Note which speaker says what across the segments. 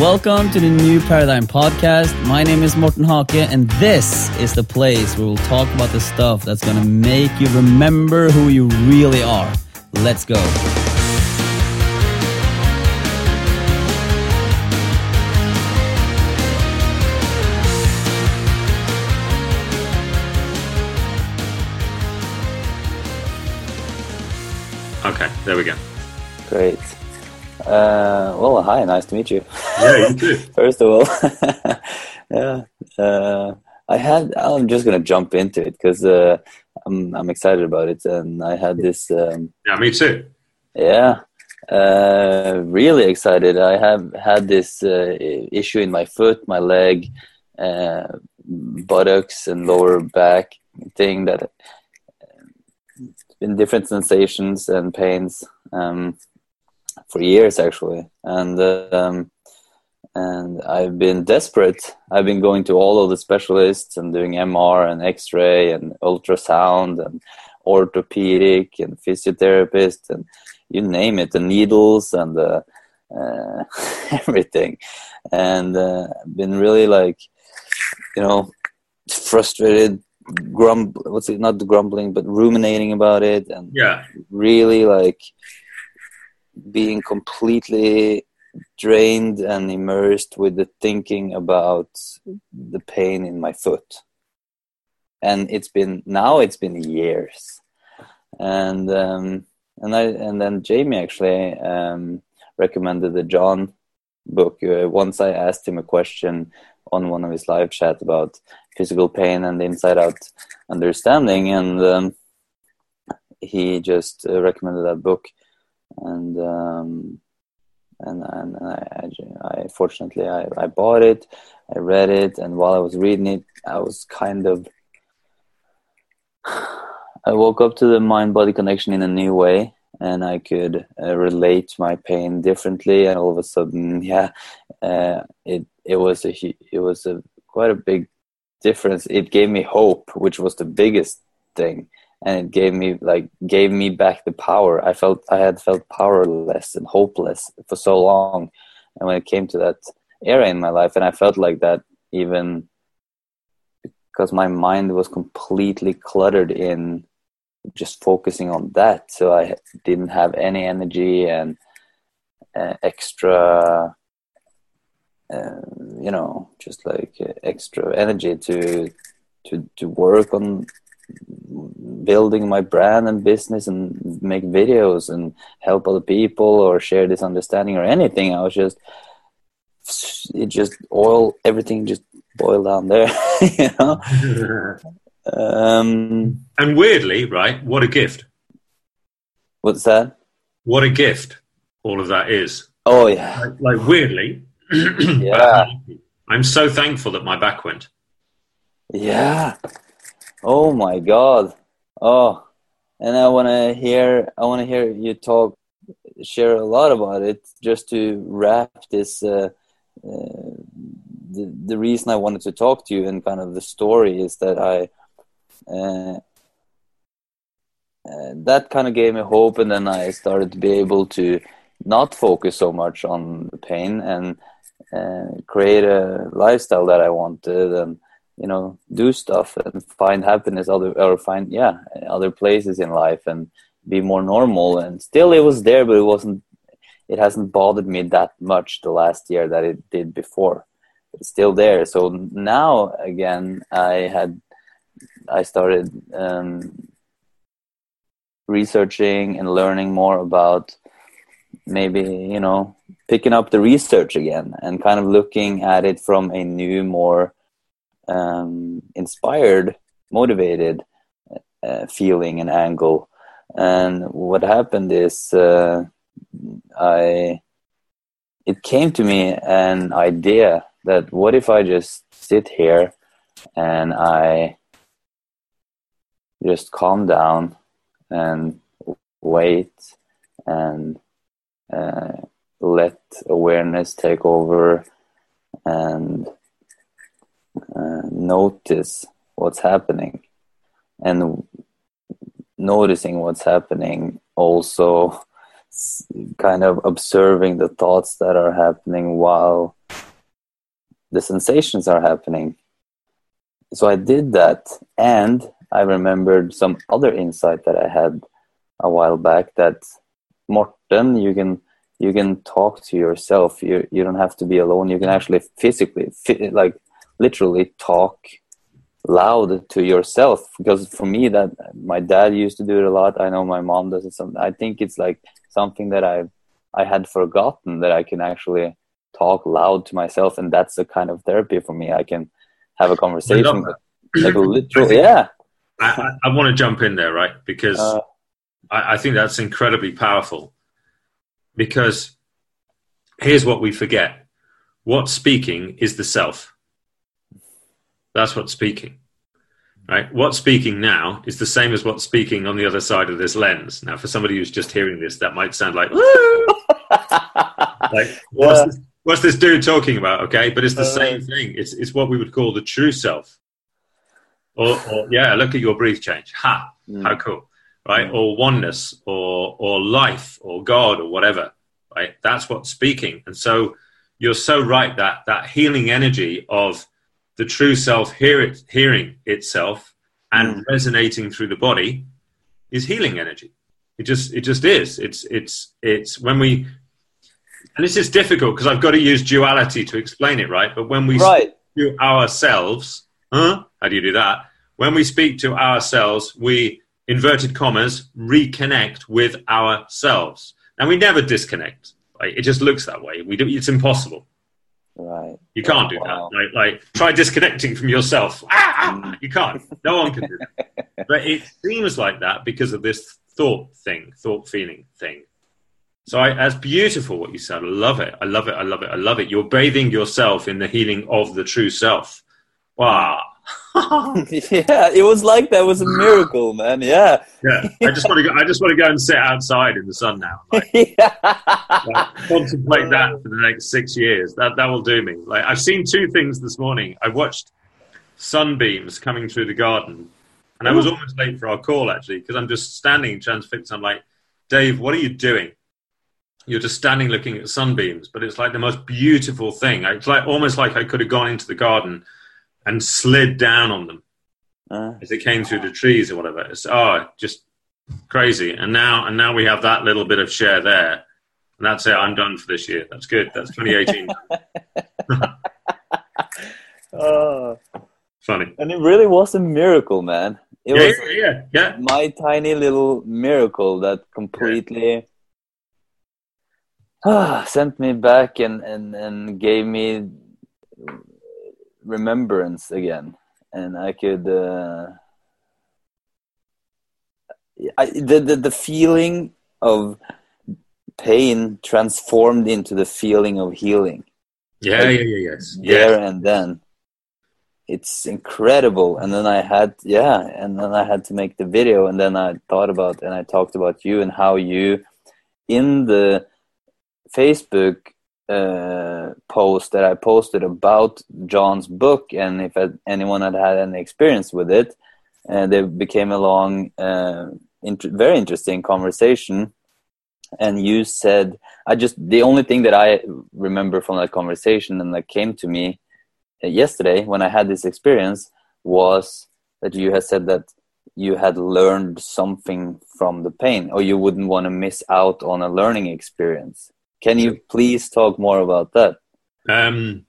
Speaker 1: Welcome to the New Paradigm Podcast. My name is Morten Hake, and this is the place where we'll talk about the stuff that's going to make you remember who you really are. Let's go.
Speaker 2: Okay, there we go.
Speaker 3: Great. Uh, well, hi, nice to meet you.
Speaker 2: Yeah, you too.
Speaker 3: First of all, yeah, uh, I had. I'm just gonna jump into it because uh, I'm I'm excited about it, and I had this. Um,
Speaker 2: yeah, me too.
Speaker 3: Yeah, uh, really excited. I have had this uh, issue in my foot, my leg, uh, buttocks, and lower back thing that it's been different sensations and pains. Um, for years actually, and um, and I've been desperate. I've been going to all of the specialists and doing MR and X-ray and ultrasound and orthopedic and physiotherapist and you name it, the needles and the, uh, everything, and uh, been really like, you know, frustrated, grumble. What's it? Not grumbling, but ruminating about it, and
Speaker 2: Yeah,
Speaker 3: really like being completely drained and immersed with the thinking about the pain in my foot. And it's been now it's been years. And um and i and then jamie actually um recommended the john book. Uh, once i asked him a question on one of his live chat about physical pain and inside out understanding and um, he just uh, recommended that book. And and and I, I, I fortunately I, I bought it, I read it, and while I was reading it, I was kind of I woke up to the mind body connection in a new way, and I could uh, relate my pain differently, and all of a sudden, yeah, uh, it it was a it was a quite a big difference. It gave me hope, which was the biggest thing and it gave me like gave me back the power. I felt I had felt powerless and hopeless for so long, and when it came to that era in my life, and I felt like that even because my mind was completely cluttered in just focusing on that, so I didn't have any energy and uh, extra. Uh, you know, just like extra energy to to to work on building my brand and business and make videos and help other people or share this understanding or anything. I was just, it just oil, everything just boiled down there, you know? Um,
Speaker 2: and weirdly, right? What a gift!
Speaker 3: what's that?
Speaker 2: What a gift! All of that is
Speaker 3: Oh, yeah.
Speaker 2: like, like weirdly.
Speaker 3: Yeah.
Speaker 2: I'm so thankful that my back went.
Speaker 3: Yeah. Oh my God. Oh, and I want to hear. I want to hear you talk, share a lot about it, just to wrap this. Uh, uh, the the reason I wanted to talk to you and kind of the story is that I. Uh, uh, that kind of gave me hope, and then I started to be able to not focus so much on the pain and uh, create a lifestyle that I wanted, and you know do stuff and find happiness other or find yeah other places in life and be more normal. And still it was there but it wasn't it hasn't bothered me that much the last year that it did before. It's still there. So now again i had i started um, researching and learning more about maybe you know picking up the research again and kind of looking at it from a new more um, inspired, motivated uh, feeling and angle. And what happened is, uh, I it came to me an idea that what if I just sit here and I just calm down and wait and uh, let awareness take over and uh, notice what's happening and noticing what's happening also kind of observing the thoughts that are happening while the sensations are happening. So I did that, and I remembered some other insight that I had a while back that Morten, you can you can talk to yourself. You you don't have to be alone. You can actually physically, like literally, talk loud to yourself. Because for me, that my dad used to do it a lot. I know my mom does it. Some I think it's like something that I I had forgotten that I can actually talk loud to myself, and that's the kind of therapy for me. I can have a conversation, like literally, yeah.
Speaker 2: I, I, I, want to jump in there, right? Because uh, I, I think that's incredibly powerful. Because here's what we forget: what speaking is the self. That's what's speaking right? What's speaking now is the same as what's speaking on the other side of this lens. Now, for somebody who's just hearing this, that might sound like, like what's, yeah. this, what's, this, dude talking about? Okay, but it's the uh, same thing. It's it's what we would call the true self. Or, or yeah, look at your breath change. Ha, mm. how cool, right? Mm. Or oneness, or or life, or God, or whatever. Right? That's what's speaking. And so you're so right that that healing energy of the true self hear it, hearing itself and mm. resonating through the body is healing energy. It just it just is. It's it's it's when we and this is difficult because I've got to use duality to explain it, right? But when we right. speak to ourselves, huh? How do you do that? When we speak to ourselves, we inverted commas reconnect with ourselves, and we never disconnect. Right? It just looks that way. We do. It's impossible.
Speaker 3: Right.
Speaker 2: You can't do wow. that. Like, like, try disconnecting from yourself. Ah, ah, mm. you can't. No one can do that. but it seems like that because of this thought thing, thought feeling thing. So I, that's beautiful what you said. I love it. I love it. I love it. I love it. You're bathing yourself in the healing of the true self. Wow.
Speaker 3: yeah, it was like that was a miracle, man. Yeah.
Speaker 2: Yeah. I just want to go. I just want to go and sit outside in the sun now. Like, yeah. like, contemplate that for the next six years. That that will do me. Like I've seen two things this morning. I watched sunbeams coming through the garden, and I was almost late for our call actually because I'm just standing transfixed. I'm like, Dave, what are you doing? You're just standing looking at sunbeams, but it's like the most beautiful thing. It's like almost like I could have gone into the garden and slid down on them uh. as it came through the trees or whatever. It's oh, just crazy. And now, and now we have that little bit of share there, and that's it. I'm done for this year. That's good. That's 2018.
Speaker 3: oh,
Speaker 2: funny.
Speaker 3: And it really was a miracle, man. It
Speaker 2: yeah,
Speaker 3: was
Speaker 2: yeah, yeah, yeah.
Speaker 3: my tiny little miracle that completely. Yeah. sent me back and, and, and gave me remembrance again, and I could. Uh, I, the, the the feeling of pain transformed into the feeling of healing.
Speaker 2: Yeah, like, yeah, yeah, yes.
Speaker 3: There yeah. and then. It's incredible. And then I had, yeah, and then I had to make the video. And then I thought about, and I talked about you and how you, in the Facebook uh, post that I posted about John's book, and if anyone had had any experience with it, and uh, became a long, uh, very interesting conversation. And you said, I just the only thing that I remember from that conversation and that came to me uh, yesterday when I had this experience was that you had said that you had learned something from the pain, or you wouldn't want to miss out on a learning experience. Can you please talk more about that?
Speaker 2: Um,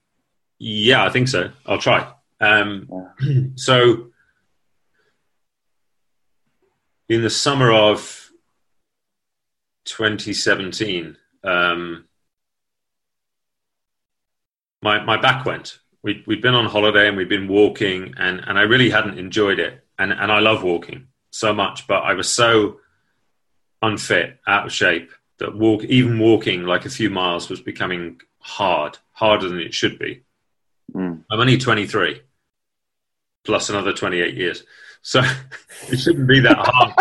Speaker 2: yeah, I think so. I'll try. Um, yeah. So, in the summer of 2017, um, my my back went. We'd, we'd been on holiday and we'd been walking, and, and I really hadn't enjoyed it. And, and I love walking so much, but I was so unfit, out of shape that walk even walking like a few miles was becoming hard, harder than it should be. Mm. I'm only 23, plus another 28 years, so it shouldn't be that hard.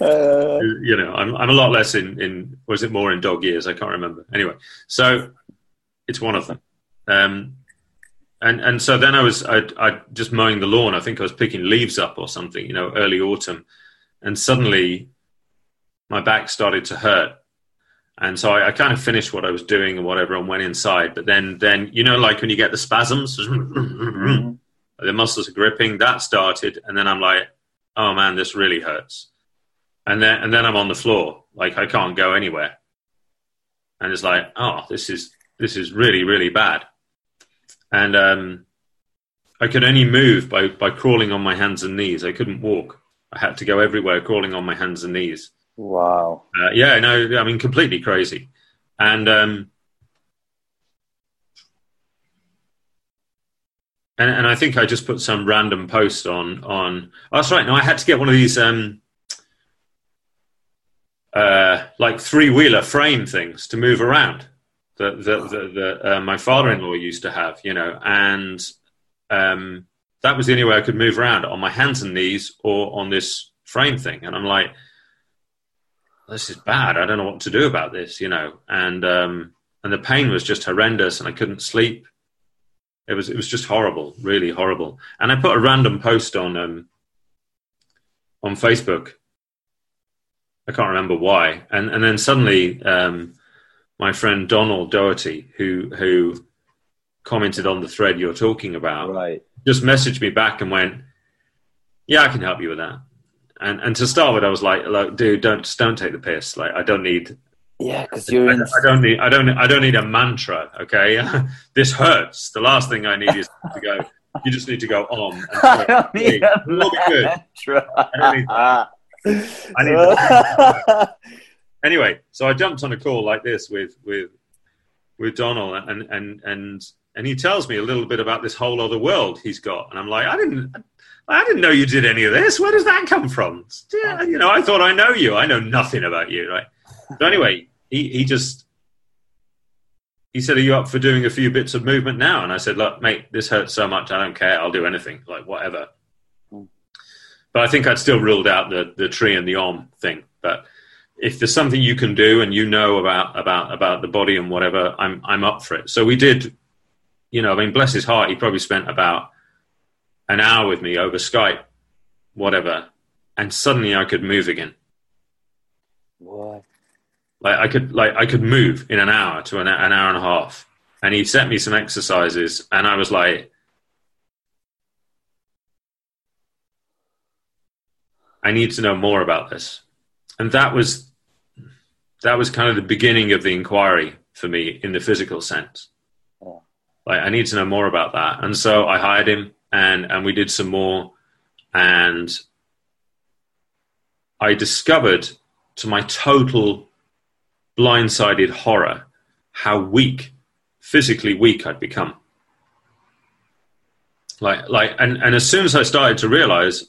Speaker 2: uh, you know, I'm, I'm a lot less in in was it more in dog years? I can't remember. Anyway, so it's one of them. Um, and and so then I was I I just mowing the lawn. I think I was picking leaves up or something. You know, early autumn, and suddenly my back started to hurt. And so I, I, kind of finished what I was doing and whatever and went inside. But then, then you know, like when you get the spasms, the muscles are gripping. That started, and then I'm like, oh man, this really hurts. And then, and then I'm on the floor, like I can't go anywhere. And it's like, oh, this is this is really really bad. And um, I could only move by by crawling on my hands and knees. I couldn't walk. I had to go everywhere crawling on my hands and knees.
Speaker 3: Wow.
Speaker 2: Uh, yeah, no, I mean, completely crazy. And, um, and, and I think I just put some random post on, on, oh, that's right. No, I had to get one of these, um, uh, like three wheeler frame things to move around that, that, that, that uh, my father in law used to have, you know, and, um, that was the only way I could move around on my hands and knees or on this frame thing. And I'm like, this is bad. I don't know what to do about this, you know. And um, and the pain was just horrendous, and I couldn't sleep. It was it was just horrible, really horrible. And I put a random post on um, on Facebook. I can't remember why. And and then suddenly, um, my friend Donald Doherty, who who commented on the thread you're talking about,
Speaker 3: right.
Speaker 2: just messaged me back and went, "Yeah, I can help you with that." And and to start with, I was like, like dude, don't don't take the piss. Like, I don't need.
Speaker 3: Yeah, because you're
Speaker 2: I,
Speaker 3: in.
Speaker 2: I don't need. I don't. I don't need a mantra. Okay, this hurts. The last thing I need is to go. You just need to go on. And
Speaker 3: I don't need a
Speaker 2: mantra. I need. I need anyway, so I jumped on a call like this with with with Donald, and and and and he tells me a little bit about this whole other world he's got, and I'm like, I didn't. I didn't know you did any of this. Where does that come from? Yeah, you know, I thought I know you. I know nothing about you, right? So anyway, he, he just he said, "Are you up for doing a few bits of movement now?" And I said, "Look, mate, this hurts so much. I don't care. I'll do anything, like whatever." Hmm. But I think I'd still ruled out the the tree and the arm thing. But if there's something you can do and you know about about about the body and whatever, I'm I'm up for it. So we did. You know, I mean, bless his heart, he probably spent about an hour with me over Skype, whatever, and suddenly I could move again.
Speaker 3: What?
Speaker 2: Like I could, like I could move in an hour to an, an hour and a half, and he sent me some exercises, and I was like, I need to know more about this, and that was that was kind of the beginning of the inquiry for me in the physical sense. Like I need to know more about that, and so I hired him and and we did some more, and I discovered, to my total blindsided horror, how weak, physically weak, I'd become. Like like, and and as soon as I started to realize,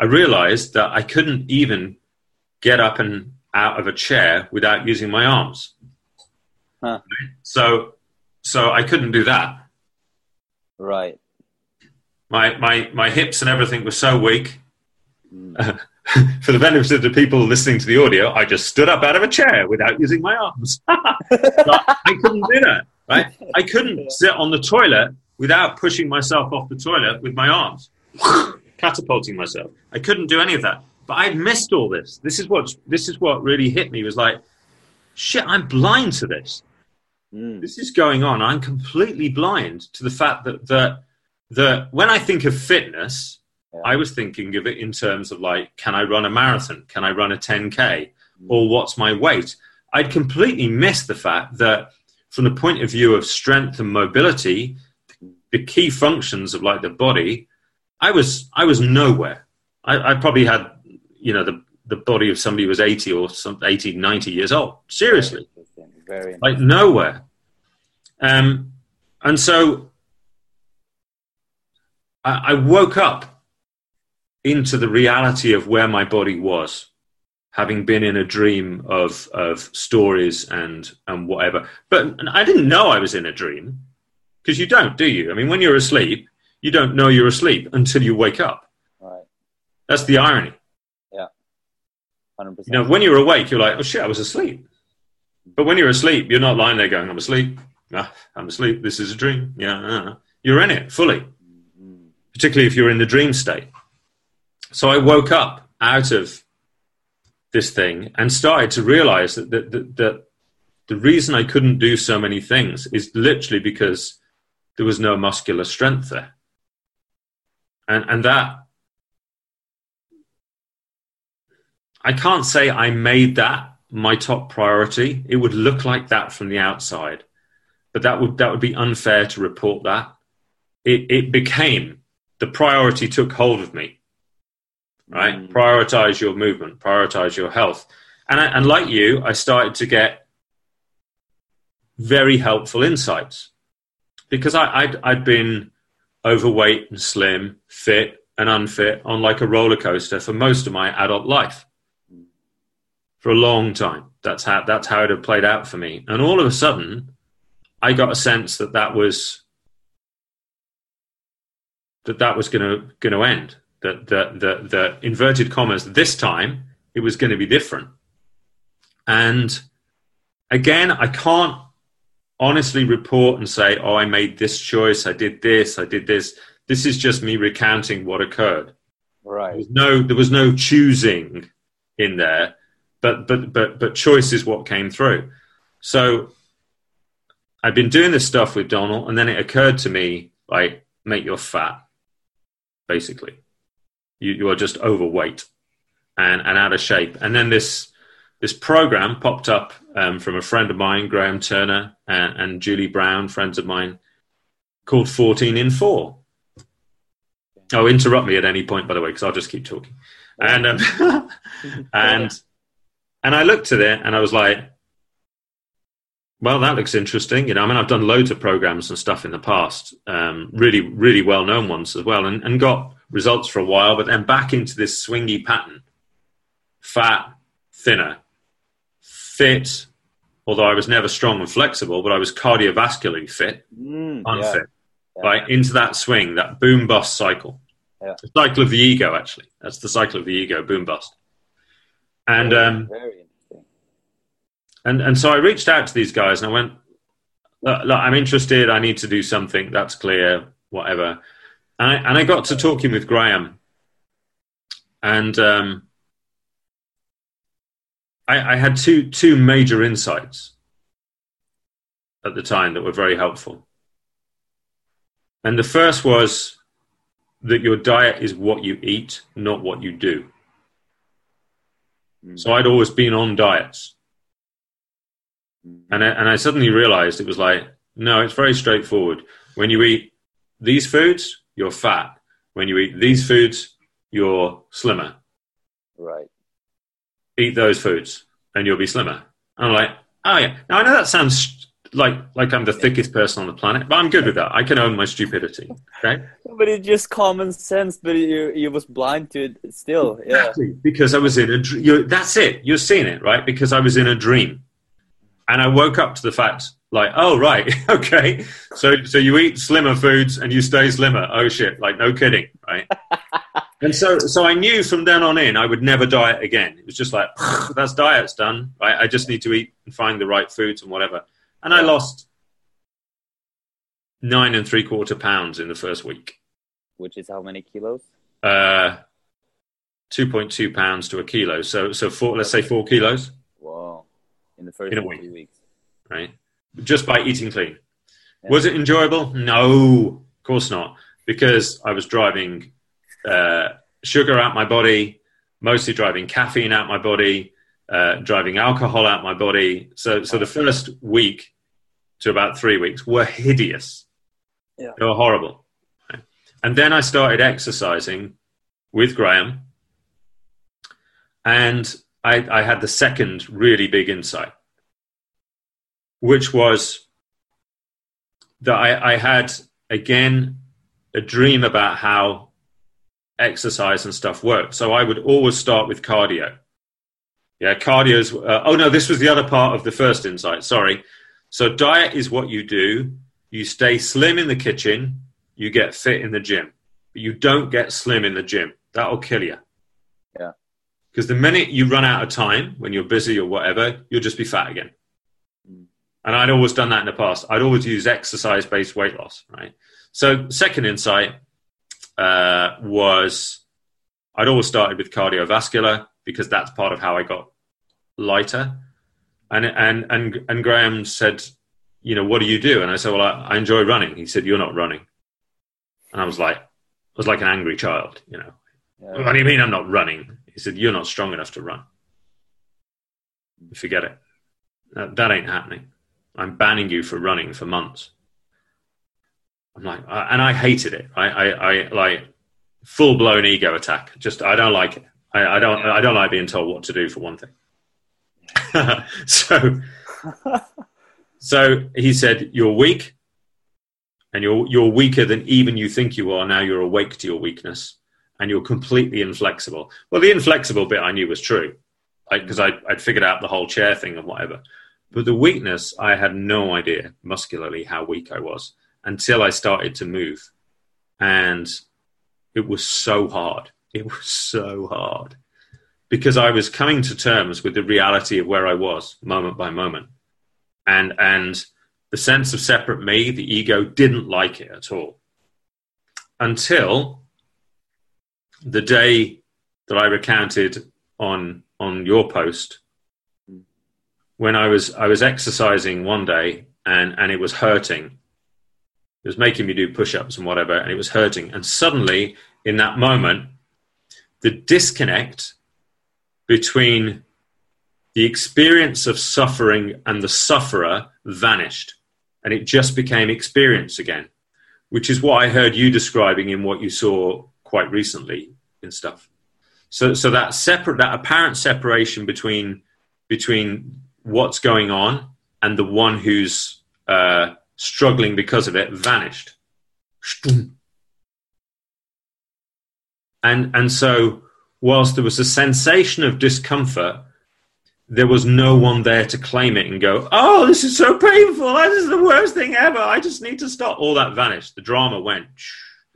Speaker 2: I realized that I couldn't even get up and out of a chair without using my arms. Huh. So, so I couldn't do that.
Speaker 3: Right
Speaker 2: my, my, my hips and everything were so weak. Mm. for the benefit of the people listening to the audio, I just stood up out of a chair without using my arms. I couldn't do that, right? I couldn't sit on the toilet without pushing myself off the toilet with my arms, catapulting myself. I couldn't do any of that. But I'd missed all this. This is what this is what really hit me was like, shit, I'm blind to this. Mm. This is going on. I'm completely blind to the fact that that that when I think of fitness, yeah. I was thinking of it in terms of like, can I run a marathon? Can I run a 10K? Mm. Or what's my weight? I'd completely missed the fact that from the point of view of strength and mobility, the key functions of like the body, I was I was nowhere. I, I probably had, you know, the the body of somebody who was 80 or some 80, 90 years old. Seriously. Very like nowhere. Um, and so I, I woke up into the reality of where my body was, having been in a dream of of stories and and whatever. But I didn't know I was in a dream because you don't, do you? I mean, when you're asleep, you don't know you're asleep until you wake up.
Speaker 3: Right.
Speaker 2: That's the irony.
Speaker 3: Yeah. 100%.
Speaker 2: You know, when you're awake, you're like, oh shit, I was asleep. But when you're asleep, you're not lying there going, I'm asleep. Ah, I'm asleep. This is a dream. Yeah. Uh, you're in it fully particularly if you're in the dream state. So I woke up out of this thing and started to realize that, that, that, that the reason I couldn't do so many things is literally because there was no muscular strength there. And, and that, I can't say I made that my top priority. It would look like that from the outside, but that would, that would be unfair to report that. It, it became the priority took hold of me, right? Mm. Prioritize your movement, prioritize your health. And, I, and like you, I started to get very helpful insights because I, I'd, I'd been overweight and slim, fit and unfit on like a roller coaster for most of my adult life. For a long time. That's how, that's how it had played out for me. And all of a sudden, I got a sense that that was that that was going to going to end. That that the the inverted commas this time it was going to be different. And again, I can't honestly report and say, oh, I made this choice, I did this, I did this. This is just me recounting what occurred.
Speaker 3: Right.
Speaker 2: There was no, there was no choosing in there, but but but but choice is what came through. So I've been doing this stuff with Donald, and then it occurred to me, like, mate, you're fat, basically. You, you are just overweight and, and out of shape. And then this this program popped up um, from a friend of mine, Graham Turner, and, and, Julie Brown, friends of mine, called 14 in 4. Oh, interrupt me at any point, by the way, because I'll just keep talking. And, um, and, and I looked at it and I was like, well, that looks interesting. You know, I mean, I've done loads of programs and stuff in the past, um, really, really well known ones as well, and, and got results for a while, but then back into this swingy pattern fat, thinner, fit, although I was never strong and flexible, but I was cardiovascularly fit, mm, unfit, yeah. right? Into that swing, that boom bust cycle. Yeah. The cycle of the ego, actually. That's the cycle of the ego, boom bust. And um, very interesting. And and so I reached out to these guys and I went, look, look, I'm interested. I need to do something. That's clear. Whatever. And I, and I got to talking with Graham, and um, I, I had two two major insights at the time that were very helpful. And the first was that your diet is what you eat, not what you do. Mm. So I'd always been on diets. Mm. And I, and I suddenly realized it was like, no, it's very straightforward. When you eat these foods, you're fat. When you eat these foods, you're slimmer.
Speaker 3: Right
Speaker 2: eat those foods and you'll be slimmer. I'm like, oh yeah. Now I know that sounds like like I'm the thickest person on the planet, but I'm good with that. I can own my stupidity. Okay.
Speaker 3: but it's just common sense. But you you was blind to it still. Yeah. Exactly.
Speaker 2: Because I was in a. You, that's it. You're seeing it right because I was in a dream, and I woke up to the fact like, oh right, okay. So so you eat slimmer foods and you stay slimmer. Oh shit! Like no kidding, right? And so, so I knew from then on in I would never diet again. It was just like that's diet's done. Right? I just need to eat and find the right foods and whatever. And I lost nine and three quarter pounds in the first week.
Speaker 3: Which is how many kilos?
Speaker 2: Uh, two point two pounds to a kilo. So, so four. Let's say four kilos.
Speaker 3: Wow! In the first in a week. weeks,
Speaker 2: right? Just by eating clean. Yeah. Was it enjoyable? No, of course not, because I was driving uh, sugar out my body, mostly driving caffeine out my body, uh, driving alcohol out my body. So, so the first week to about three weeks were hideous. Yeah. They were horrible. And then I started exercising with Graham, and I, I had the second really big insight, which was that I, I had again a dream about how exercise and stuff work. So I would always start with cardio. Yeah, cardio's. Uh, oh no, this was the other part of the first insight. Sorry. So diet is what you do. You stay slim in the kitchen. You get fit in the gym. But you don't get slim in the gym. That'll kill you.
Speaker 3: Yeah.
Speaker 2: Because the minute you run out of time when you're busy or whatever, you'll just be fat again. Mm. And I'd always done that in the past. I'd always use exercise based weight loss, right? So, second insight uh, was I'd always started with cardiovascular because that's part of how I got lighter. And, and, and, and Graham said, you know, what do you do? And I said, well, I, I enjoy running. He said, you're not running. And I was like, I was like an angry child, you know. Yeah. What do you mean I'm not running? He said, you're not strong enough to run. Forget it. That, that ain't happening. I'm banning you for running for months. I'm like, and I hated it. I, I, I like full blown ego attack. Just, I don't like it. I, I don't, I don't like being told what to do for one thing. so, so he said, "You're weak, and you're you're weaker than even you think you are. Now you're awake to your weakness, and you're completely inflexible." Well, the inflexible bit I knew was true, because I'd, I'd figured out the whole chair thing and whatever. But the weakness, I had no idea muscularly how weak I was until I started to move, and it was so hard. It was so hard because I was coming to terms with the reality of where I was moment by moment. And, and the sense of separate me, the ego, didn't like it at all. Until the day that I recounted on, on your post, when I was, I was exercising one day and, and it was hurting. It was making me do push ups and whatever, and it was hurting. And suddenly, in that moment, the disconnect between the experience of suffering and the sufferer vanished and it just became experience again, which is what I heard you describing in what you saw quite recently in stuff. So, so that separate, that apparent separation between between what's going on and the one who's uh, struggling because of it vanished. And and so whilst there was a sensation of discomfort, there was no one there to claim it and go, "Oh, this is so painful. This is the worst thing ever. I just need to stop." All that vanished. The drama went.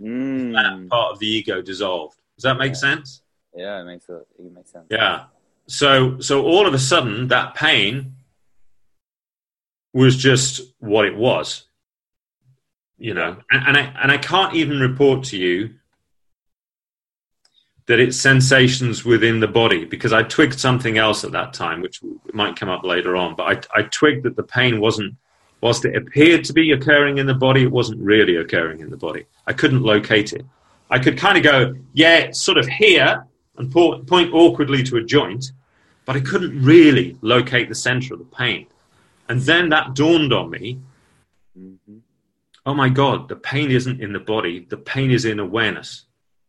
Speaker 2: Mm. That part of the ego dissolved. Does that make
Speaker 3: yeah.
Speaker 2: sense?
Speaker 3: Yeah, it makes it, it makes sense.
Speaker 2: Yeah. So so all of a sudden that pain was just what it was. You know, and, and I and I can't even report to you that it's sensations within the body because I twigged something else at that time, which might come up later on. But I, I twigged that the pain wasn't, whilst it appeared to be occurring in the body, it wasn't really occurring in the body. I couldn't locate it. I could kind of go, yeah, sort of here, and point awkwardly to a joint, but I couldn't really locate the center of the pain. And then that dawned on me. Mm-hmm. Oh my God, the pain isn't in the body. The pain is in awareness.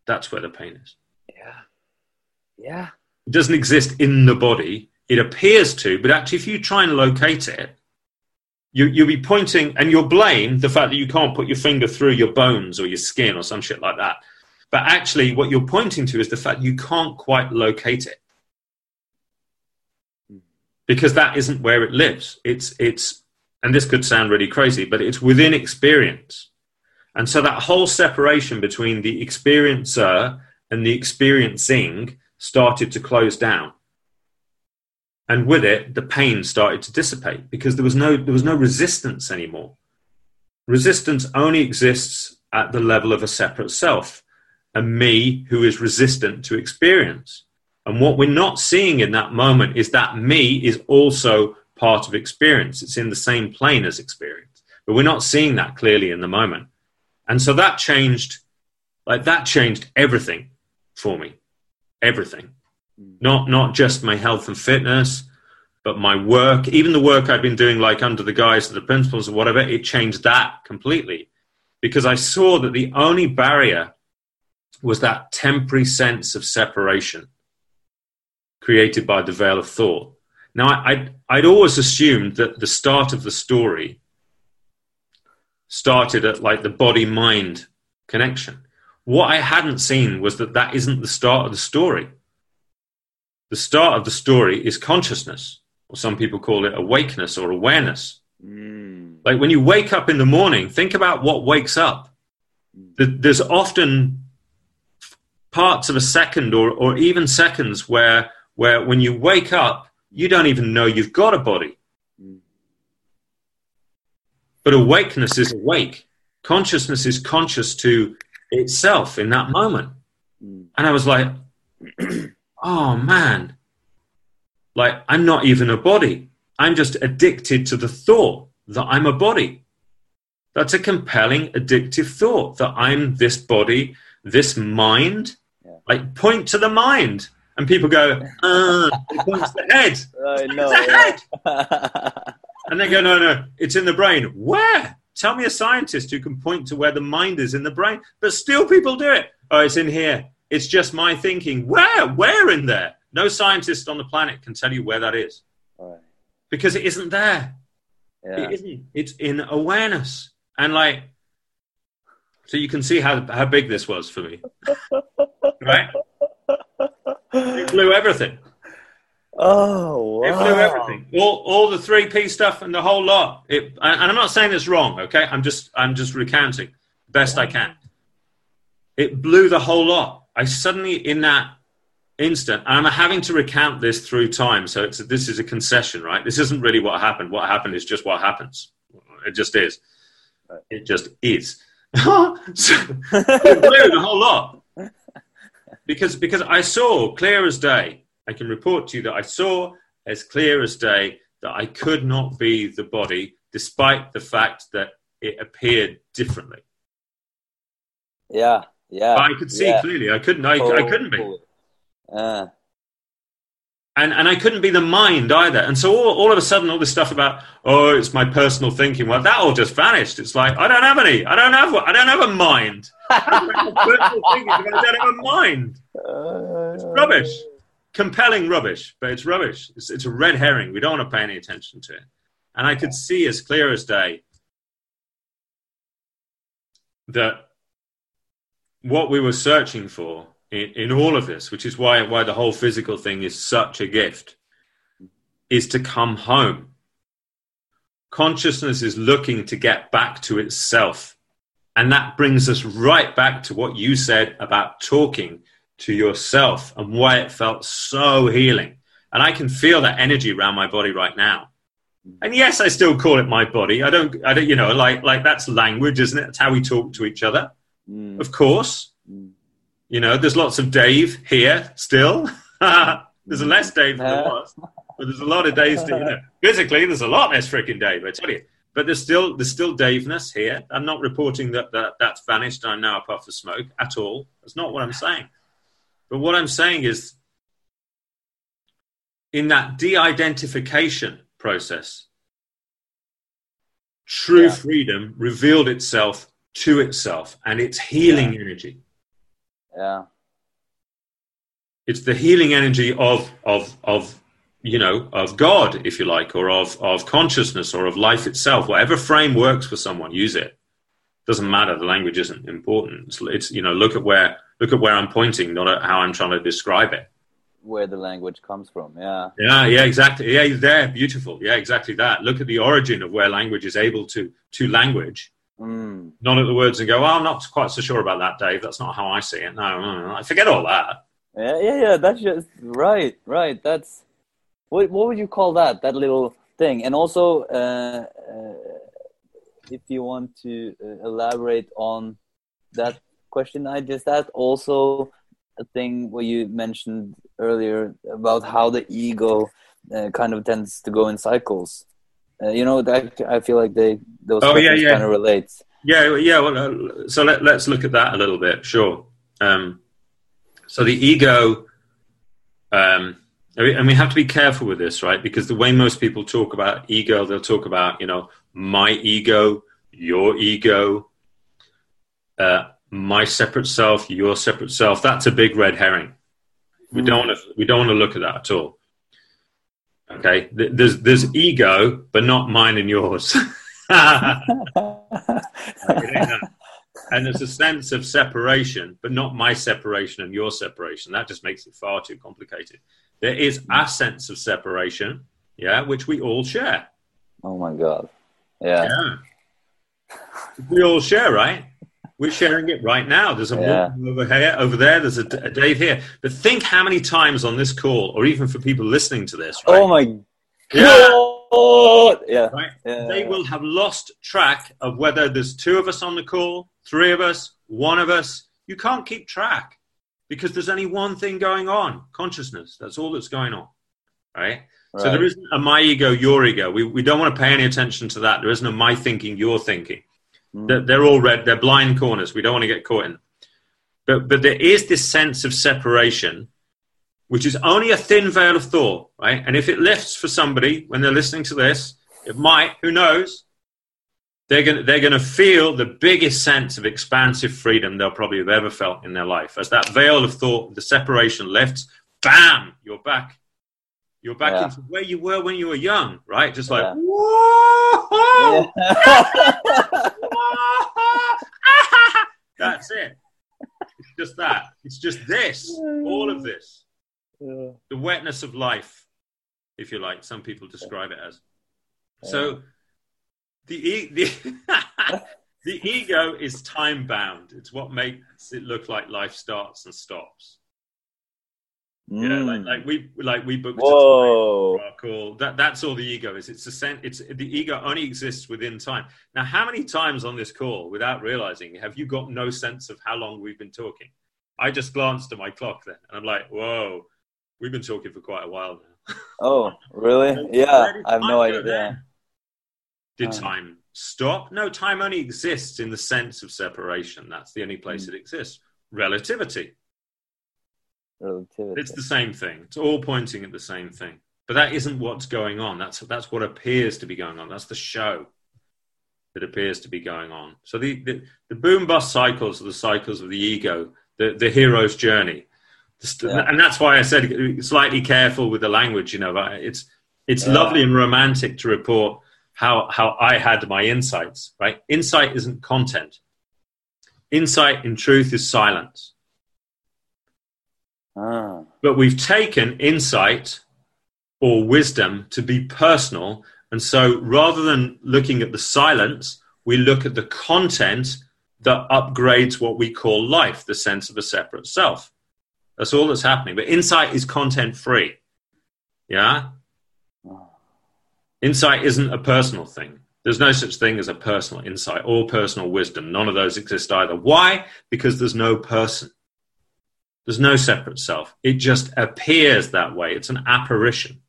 Speaker 2: That's where the pain is.
Speaker 3: Yeah.
Speaker 2: It doesn't exist in the body. It appears to, but actually, if you try and locate it, you, you'll be pointing and you'll blame the fact that you can't put your finger through your bones or your skin or some shit like that. But actually, what you're pointing to is the fact you can't quite locate it because that isn't where it lives. It's, it's, and this could sound really crazy, but it's within experience. And so that whole separation between the experiencer and the experiencing started to close down. And with it, the pain started to dissipate because there was no, there was no resistance anymore. Resistance only exists at the level of a separate self, a me who is resistant to experience. And what we're not seeing in that moment is that me is also part of experience. It's in the same plane as experience. But we're not seeing that clearly in the moment. And so that changed, like that changed everything for me everything. Mm. Not not just my health and fitness, but my work, even the work I've been doing, like under the guise of the principles or whatever, it changed that completely. Because I saw that the only barrier was that temporary sense of separation created by the veil of thought. Now, I'd, I'd always assumed that the start of the story started at like the body mind connection. What I hadn't seen was that that isn't the start of the story. The start of the story is consciousness, or some people call it awakeness or awareness. Mm. Like when you wake up in the morning, think about what wakes up. There's often parts of a second or, or even seconds where, where when you wake up, you don't even know you've got a body. Mm. But awakeness is awake. Consciousness is conscious to itself in that moment. Mm. And I was like, oh man, like I'm not even a body. I'm just addicted to the thought that I'm a body. That's a compelling, addictive thought that I'm this body, this mind.
Speaker 3: Yeah.
Speaker 2: Like, point to the mind. And people go, uh, it points to the head.
Speaker 3: I know.
Speaker 2: It's a head. And they go, no, no, it's in the brain. Where? Tell me a scientist who can point to where the mind is in the brain. But still people do it. Oh, it's in here. It's just my thinking. Where? Where in there? No scientist on the planet can tell you where that is
Speaker 3: Right.
Speaker 2: because it isn't there.
Speaker 3: Yeah.
Speaker 2: It isn't. It's in awareness. And like, so you can see how, how big this was for me. right? It blew everything.
Speaker 3: Oh wow.
Speaker 2: It blew everything. All, all the three P stuff and the whole lot. It, and I'm not saying it's wrong. Okay, I'm just I'm just recounting best I can. It blew the whole lot. I suddenly in that instant, and I'm having to recount this through time. So it's this is a concession, right? This isn't really what happened. What happened is just what happens. It just is. It just is. so, it blew the whole lot because because I saw clear as day. I can report to you that I saw as clear as day that I could not be the body, despite the fact that it appeared differently.
Speaker 3: Yeah. Yeah.
Speaker 2: But I could see
Speaker 3: yeah.
Speaker 2: clearly. I couldn't. I, I couldn't be,
Speaker 3: Totally. Yeah.
Speaker 2: and and I couldn't be the mind either. And so all, all of a sudden, all this stuff about oh, it's my personal thinking. Well, that all just vanished. It's like I don't have any. I don't have. I don't have a mind. I have personal thinking if I don't have a mind.
Speaker 3: Uh,
Speaker 2: rubbish. Compelling rubbish, but it's rubbish. It's, it's a red herring. We don't want to pay any attention to it. And I could see as clear as day that what we were searching for in, in all of this, which is why, why the whole physical thing is such a gift, is to come home. Consciousness is looking to get back to itself. And that brings us right back to what you said about talking to yourself and why it felt so healing. And I can feel that energy around my body right now. And yes, I still call it my body. I don't, I don't, you know, like, like that's language, isn't it? It's how we talk to each other.
Speaker 3: Mm,
Speaker 2: Of course,
Speaker 3: mm.
Speaker 2: you know, there's lots of Dave here still. there's less Dave than there was, but there's a lot of Daves. You know, physically, there's a lot less freaking Dave. I tell you. But there's still there's still Daveness here. I'm not reporting that, that that's vanished. I'm now a puff of smoke at all. That's not what I'm saying. But what I'm saying is, in that de-identification process, true
Speaker 3: Yeah.
Speaker 2: freedom revealed itself to itself and its healing energy.
Speaker 3: Yeah.
Speaker 2: It's the healing energy of of of you know of God, if you like, or of of consciousness, or of life itself. Whatever frame works for someone, use it. Doesn't matter. The language isn't important. It's, it's you know look at where look at where I'm pointing, not at how I'm trying to describe it.
Speaker 3: Where the language comes from. Yeah.
Speaker 2: Yeah, yeah, exactly. Yeah, there, beautiful. Yeah, exactly that. Look at the origin of where language is able to to language,
Speaker 3: Mm.
Speaker 2: not at the words and go, I'm not quite so sure about that, Dave. That's not how I see it. No, no, no. I forget all that.
Speaker 3: Yeah, yeah, yeah. That's just right, right. That's what. What would you call that? That little thing. And also, uh, if you want to uh, elaborate on that question I just asked, also a thing where you mentioned earlier about how the ego uh, kind of tends to go in cycles. Uh, you know, that I feel like they those
Speaker 2: Oh, yeah, yeah.
Speaker 3: kind of relates.
Speaker 2: Yeah, yeah. Well, uh, so let, let's look at that a little bit. Sure. Um, so the ego, um, and we- have to be careful with this, right? Because the way most people talk about ego, they'll talk about you know my ego, your ego, uh, my separate self, your separate self. That's a big red herring. We don't want to. We don't want to look at that at all. Okay, there's there's ego, but not mine and yours. and there's a sense of separation, but not my separation and your separation. That just makes it far too complicated. There is a sense of separation, yeah, which we all share.
Speaker 3: oh my god. Yeah.
Speaker 2: Yeah. We all share, right? We're sharing it right now. There's a
Speaker 3: Yeah.
Speaker 2: over here, over there. There's a, a Dave here. But think how many times on this call, or even for people listening to this, right?
Speaker 3: Oh my
Speaker 2: yeah,
Speaker 3: god. Yeah.
Speaker 2: right?
Speaker 3: Yeah.
Speaker 2: They will have lost track of whether there's two of us on the call, three of us, one of us. You can't keep track because there's only one thing going on consciousness. That's all that's going on, right? So there isn't a my ego, your ego. We, we don't want to pay any attention to that. There isn't a my thinking, your thinking.
Speaker 3: Mm.
Speaker 2: They're, they're all red. They're blind corners. We don't want to get caught in. But but there is this sense of separation, which is only a thin veil of thought, right? And if it lifts for somebody when they're listening to this, it might. Who knows? They're going to, they're going to feel the biggest sense of expansive freedom they'll probably have ever felt in their life. As that veil of thought, the separation lifts, bam, you're back you're back
Speaker 3: Yeah.
Speaker 2: into where you were when you were young, right? Just like,
Speaker 3: Yeah.
Speaker 2: whoa, that's it. It's just that. It's just this. All of this. The wetness of life, if you like. Some people describe it as. So, the e- the the ego is time bound. It's what makes it look like life starts and stops. Yeah, like,
Speaker 3: Mm.
Speaker 2: like we like we booked. a
Speaker 3: Whoa.
Speaker 2: are cool. That that's all the ego is. It's a sen- It's the ego only exists within time. Now, how many times on this call, without realizing, have you got no sense of how long we've been talking? I just glanced at my clock then, and I'm like, "Whoa, we've been talking for quite a while now."
Speaker 3: Oh, really? Yeah, I have no idea.
Speaker 2: Did
Speaker 3: Uh.
Speaker 2: time stop? No, time only exists in the sense of separation. That's the only place it exists. Relativity.
Speaker 3: Relativity.
Speaker 2: It's the same thing. It's all pointing at the same thing. But that isn't what's going on. That's that's what appears to be going on. That's the show that appears to be going on. So the the, the boom bust cycles are the cycles of the ego, the the hero's journey.
Speaker 3: Yeah.
Speaker 2: And that's why I said slightly careful with the language. You know, it's it's
Speaker 3: Yeah.
Speaker 2: lovely and romantic to report how how I had my insights. Right, insight isn't content. Insight, in truth, is silence.
Speaker 3: Ah,
Speaker 2: But we've taken insight or wisdom to be personal. And so rather than looking at the silence, we look at the content that upgrades what we call life, the sense of a separate self. That's all that's happening. But insight is content free. Yeah? Insight isn't a personal thing. There's no such thing as a personal insight or personal wisdom. None of those exist either. Why? Because there's no person. There's no separate self. It just appears that way. It's an apparition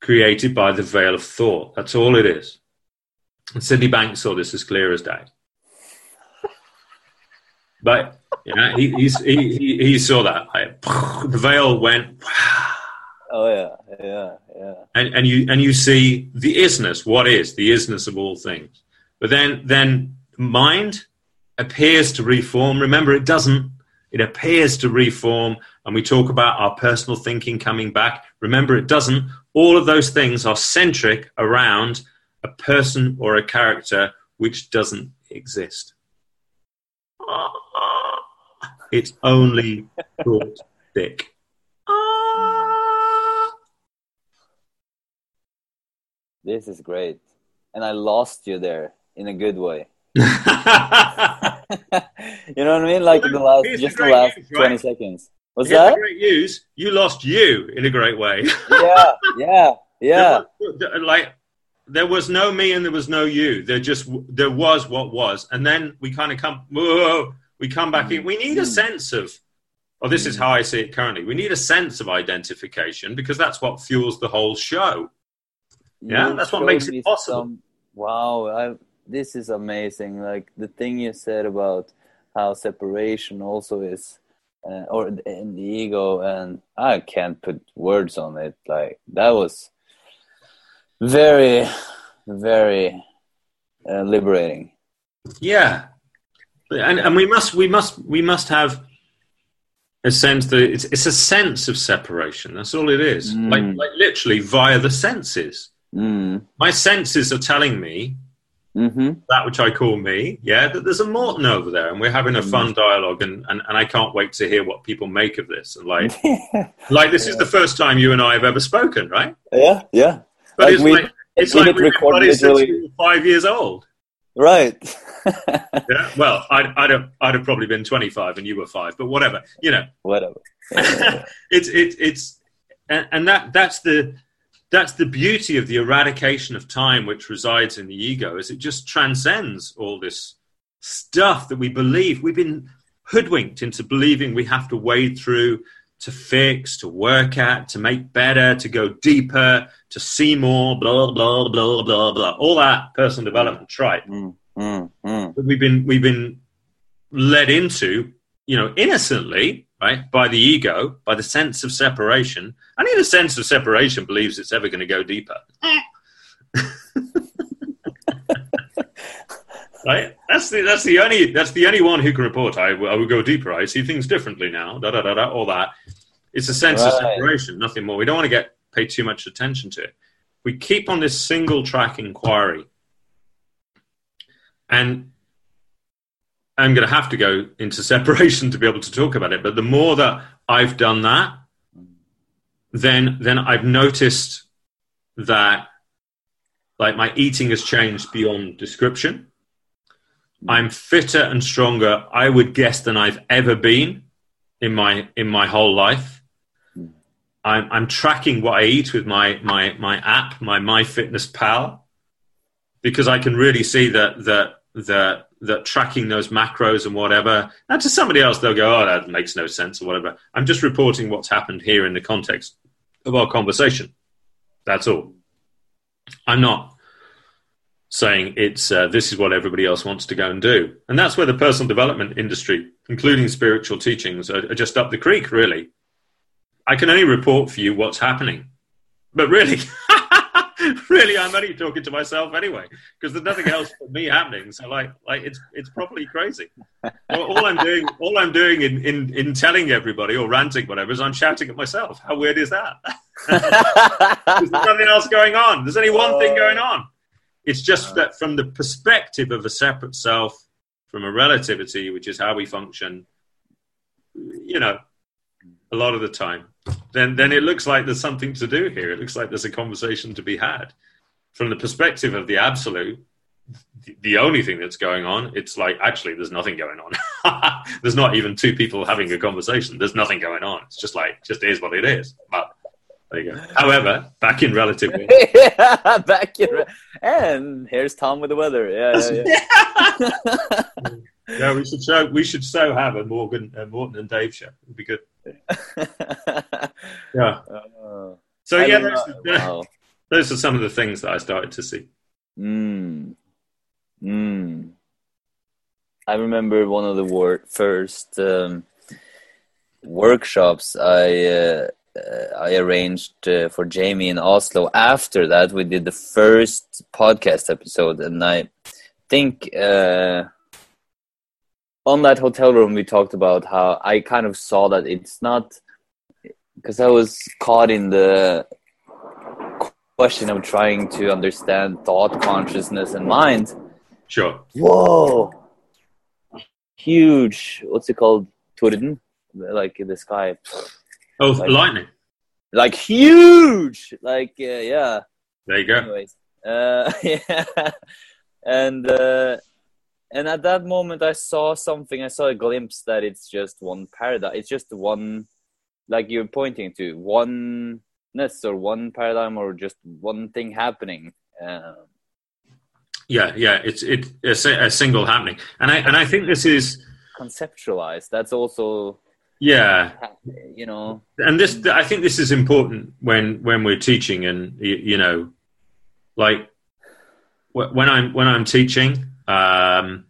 Speaker 2: created by the veil of thought. That's all it is. And Sydney Banks saw this as clear as day. But yeah, he, he's, he, he, he saw that. Like, the veil went,
Speaker 3: oh yeah, yeah, yeah.
Speaker 2: and, and you and you see the isness, what is the isness of all things. But then then mind appears to reform. Remember, it doesn't. It appears to reform, and we talk about our personal thinking coming back. Remember, it doesn't. All of those things are centric around a person or a character which doesn't exist. It's only thought thick.
Speaker 3: This is great, and I lost you there in a good way. you know what I mean? Like the last,
Speaker 2: Here's the
Speaker 3: just the last
Speaker 2: news,
Speaker 3: twenty
Speaker 2: right?
Speaker 3: seconds. What's
Speaker 2: Here's
Speaker 3: that?
Speaker 2: great news. You lost you in a great way.
Speaker 3: yeah, yeah, yeah.
Speaker 2: There was- like there was no me and there was no you. There just there was what was, and then we kind of come. Whoa, we come back in. We need a mm. sense of. Oh, this is mm. how I see it currently. We need a sense of identification because that's what fuels the whole show. Yeah,
Speaker 3: You
Speaker 2: that's what makes it possible.
Speaker 3: some- wow, I, this is amazing. Like the thing you said about how separation also is, uh, or in the ego, and I can't put words on it. Like that was very, very uh, liberating.
Speaker 2: Yeah, and and we must we must we must have a sense that it's it's a sense of separation. That's all it is.
Speaker 3: Mm.
Speaker 2: Like like literally via the senses.
Speaker 3: Mm.
Speaker 2: My senses are telling me
Speaker 3: hmm
Speaker 2: that which I call me. Yeah, that there's a Morten over there, and we're having a fun dialogue, and, and and I can't wait to hear what people make of this. And like like this is the first time you and I have ever spoken, right?
Speaker 3: yeah, yeah.
Speaker 2: But
Speaker 3: Like
Speaker 2: it's
Speaker 3: we-
Speaker 2: like it's
Speaker 3: we
Speaker 2: like
Speaker 3: did
Speaker 2: we've been since
Speaker 3: literally-
Speaker 2: five years old.
Speaker 3: Right.
Speaker 2: Yeah. Well, I'd I'd have I'd have probably been 25 and you were five, but whatever. You know,
Speaker 3: Whatever. Yeah.
Speaker 2: it's it's it's and, and that that's the that's the beauty of the eradication of time which resides in the ego is it just transcends all this stuff that we believe we've been hoodwinked into believing we have to wade through to fix, to work at, to make better, to go deeper, to see more, blah blah blah blah blah. All that personal development tripe.
Speaker 3: Mm, mm, mm.
Speaker 2: But we've been we've been led into, you know, innocently, right, by the ego, by the sense of separation, and in a sense of separation, believes it's ever going to go deeper. right? That's the that's the only that's the only one who can report. I, I will go deeper. I see things differently now. Da da da da. All that. It's a sense of separation, nothing more. We don't want to get pay too much attention to it. We keep on this single track inquiry, and I'm going to have to go into separation to be able to talk about it. But the more that I've done that, then then I've noticed that like my eating has changed beyond description. I'm fitter and stronger, I would guess, than I've ever been in my in my whole life. I'm, I'm tracking what I eat with my my my app, my MyFitnessPal, because I can really see that that that that tracking those macros and whatever. And to somebody else, they'll go, "Oh, that makes no sense" or whatever. I'm just reporting what's happened here in the context of our conversation. That's all. I'm not saying it's uh, this is what everybody else wants to go and do, and that's where the personal development industry, including spiritual teachings, are, are just up the creek. Really, I can only report for you what's happening, but really, really, I'm only talking to myself anyway because there's nothing else for me happening. So, like, like it's it's properly crazy. all, all I'm doing, all I'm doing in, in in telling everybody or ranting whatever is I'm shouting at myself. How weird is that? There's nothing else going on. There's only one thing oh. going on. It's just that from the perspective of a separate self, from a relativity, which is how we function, you know, a lot of the time, then then it looks like there's something to do here. It looks like there's a conversation to be had. From the perspective of the absolute, the, only thing that's going on, it's like actually there's nothing going on. there's not even two people having a conversation. There's nothing going on. It's just like just is what it is. But there you go. However, back in relative
Speaker 3: yeah, back here. And here's Tom with the weather. Yeah, yeah, yeah.
Speaker 2: Yeah, we should show. We should so have a Morgan, a Morten and Dave show. It'd be good. Yeah.
Speaker 3: Uh,
Speaker 2: So
Speaker 3: I
Speaker 2: yeah, those,
Speaker 3: know. Wow.
Speaker 2: those are some of the things that I started to see.
Speaker 3: Mm. Mm. I remember one of the wor- first um, workshops I uh, uh, I arranged uh, for Jamie in Oslo. After that, we did the first podcast episode, and I think uh, on that hotel room we talked about how I kind of saw that it's not because I was caught in the question of trying to understand thought, consciousness, and mind.
Speaker 2: Sure.
Speaker 3: Whoa! Huge. What's it called? Torden? Like in the sky.
Speaker 2: Oh,
Speaker 3: Like-
Speaker 2: lightning.
Speaker 3: Like huge! Like, uh, yeah.
Speaker 2: There you go.
Speaker 3: Anyways. Uh, yeah. And, uh, and at that moment, I saw something. I saw a glimpse that it's just one paradigm. It's just one, like you're pointing to, oneness or one paradigm or just one thing happening. Um,
Speaker 2: Yeah, yeah. It's it a, a single happening, and I and I think this is
Speaker 3: conceptualized. That's also,
Speaker 2: yeah,
Speaker 3: you know,
Speaker 2: and this I think this is important when when we're teaching, and you, you know, like when I'm when I'm teaching, um,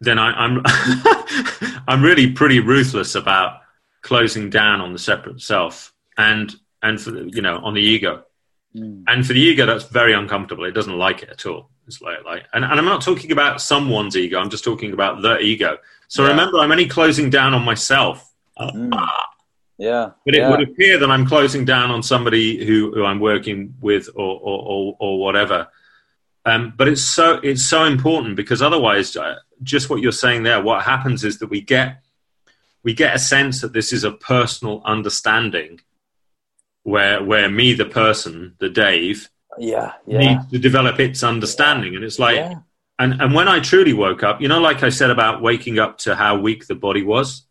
Speaker 2: then I, I'm I'm really pretty ruthless about closing down on the separate self and and for the, you know on the ego. And for the ego, that's very uncomfortable. It doesn't like it at all. It's like, like and, and I'm not talking about someone's ego. I'm just talking about the ego. So
Speaker 3: Yeah.
Speaker 2: remember, I'm only closing down on myself.
Speaker 3: Mm. yeah,
Speaker 2: But it
Speaker 3: yeah.
Speaker 2: would appear that I'm closing down on somebody who, who I'm working with or, or, or, or whatever. Um, but it's so it's so important because otherwise, uh, just what you're saying there, what happens is that we get we get a sense that this is a personal understanding, where where me, the person, the Dave,
Speaker 3: yeah, yeah,
Speaker 2: needs to develop its understanding, and it's like,
Speaker 3: yeah.
Speaker 2: and and when I truly woke up, you know, like I said about waking up to how weak the body was.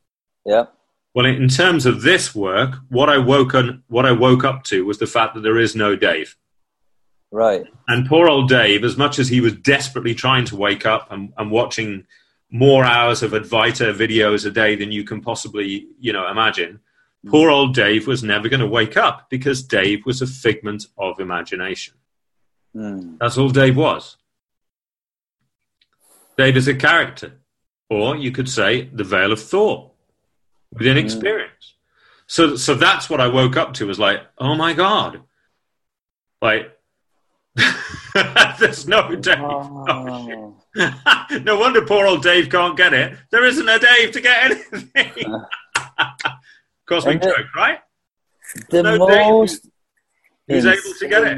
Speaker 3: yeah.
Speaker 2: Well, in terms of this work, what I woke on, what I woke up to was the fact that there is no Dave.
Speaker 3: Right.
Speaker 2: And poor old Dave, as much as he was desperately trying to wake up and, and watching more hours of Advaita videos a day than you can possibly, you know, imagine. Poor old Dave was never going to wake up because Dave was a figment of imagination.
Speaker 3: Mm.
Speaker 2: That's all Dave was. Dave is a character, or you could say the veil of thought within experience. So, so that's what I woke up to was like, oh my god, like there's no Dave.
Speaker 3: Oh.
Speaker 2: no wonder poor old Dave can't get it. There isn't a Dave to get anything. Cosmic
Speaker 3: the-
Speaker 2: joke, right?
Speaker 3: The
Speaker 2: No, Dave
Speaker 3: most.
Speaker 2: Who's able to get it?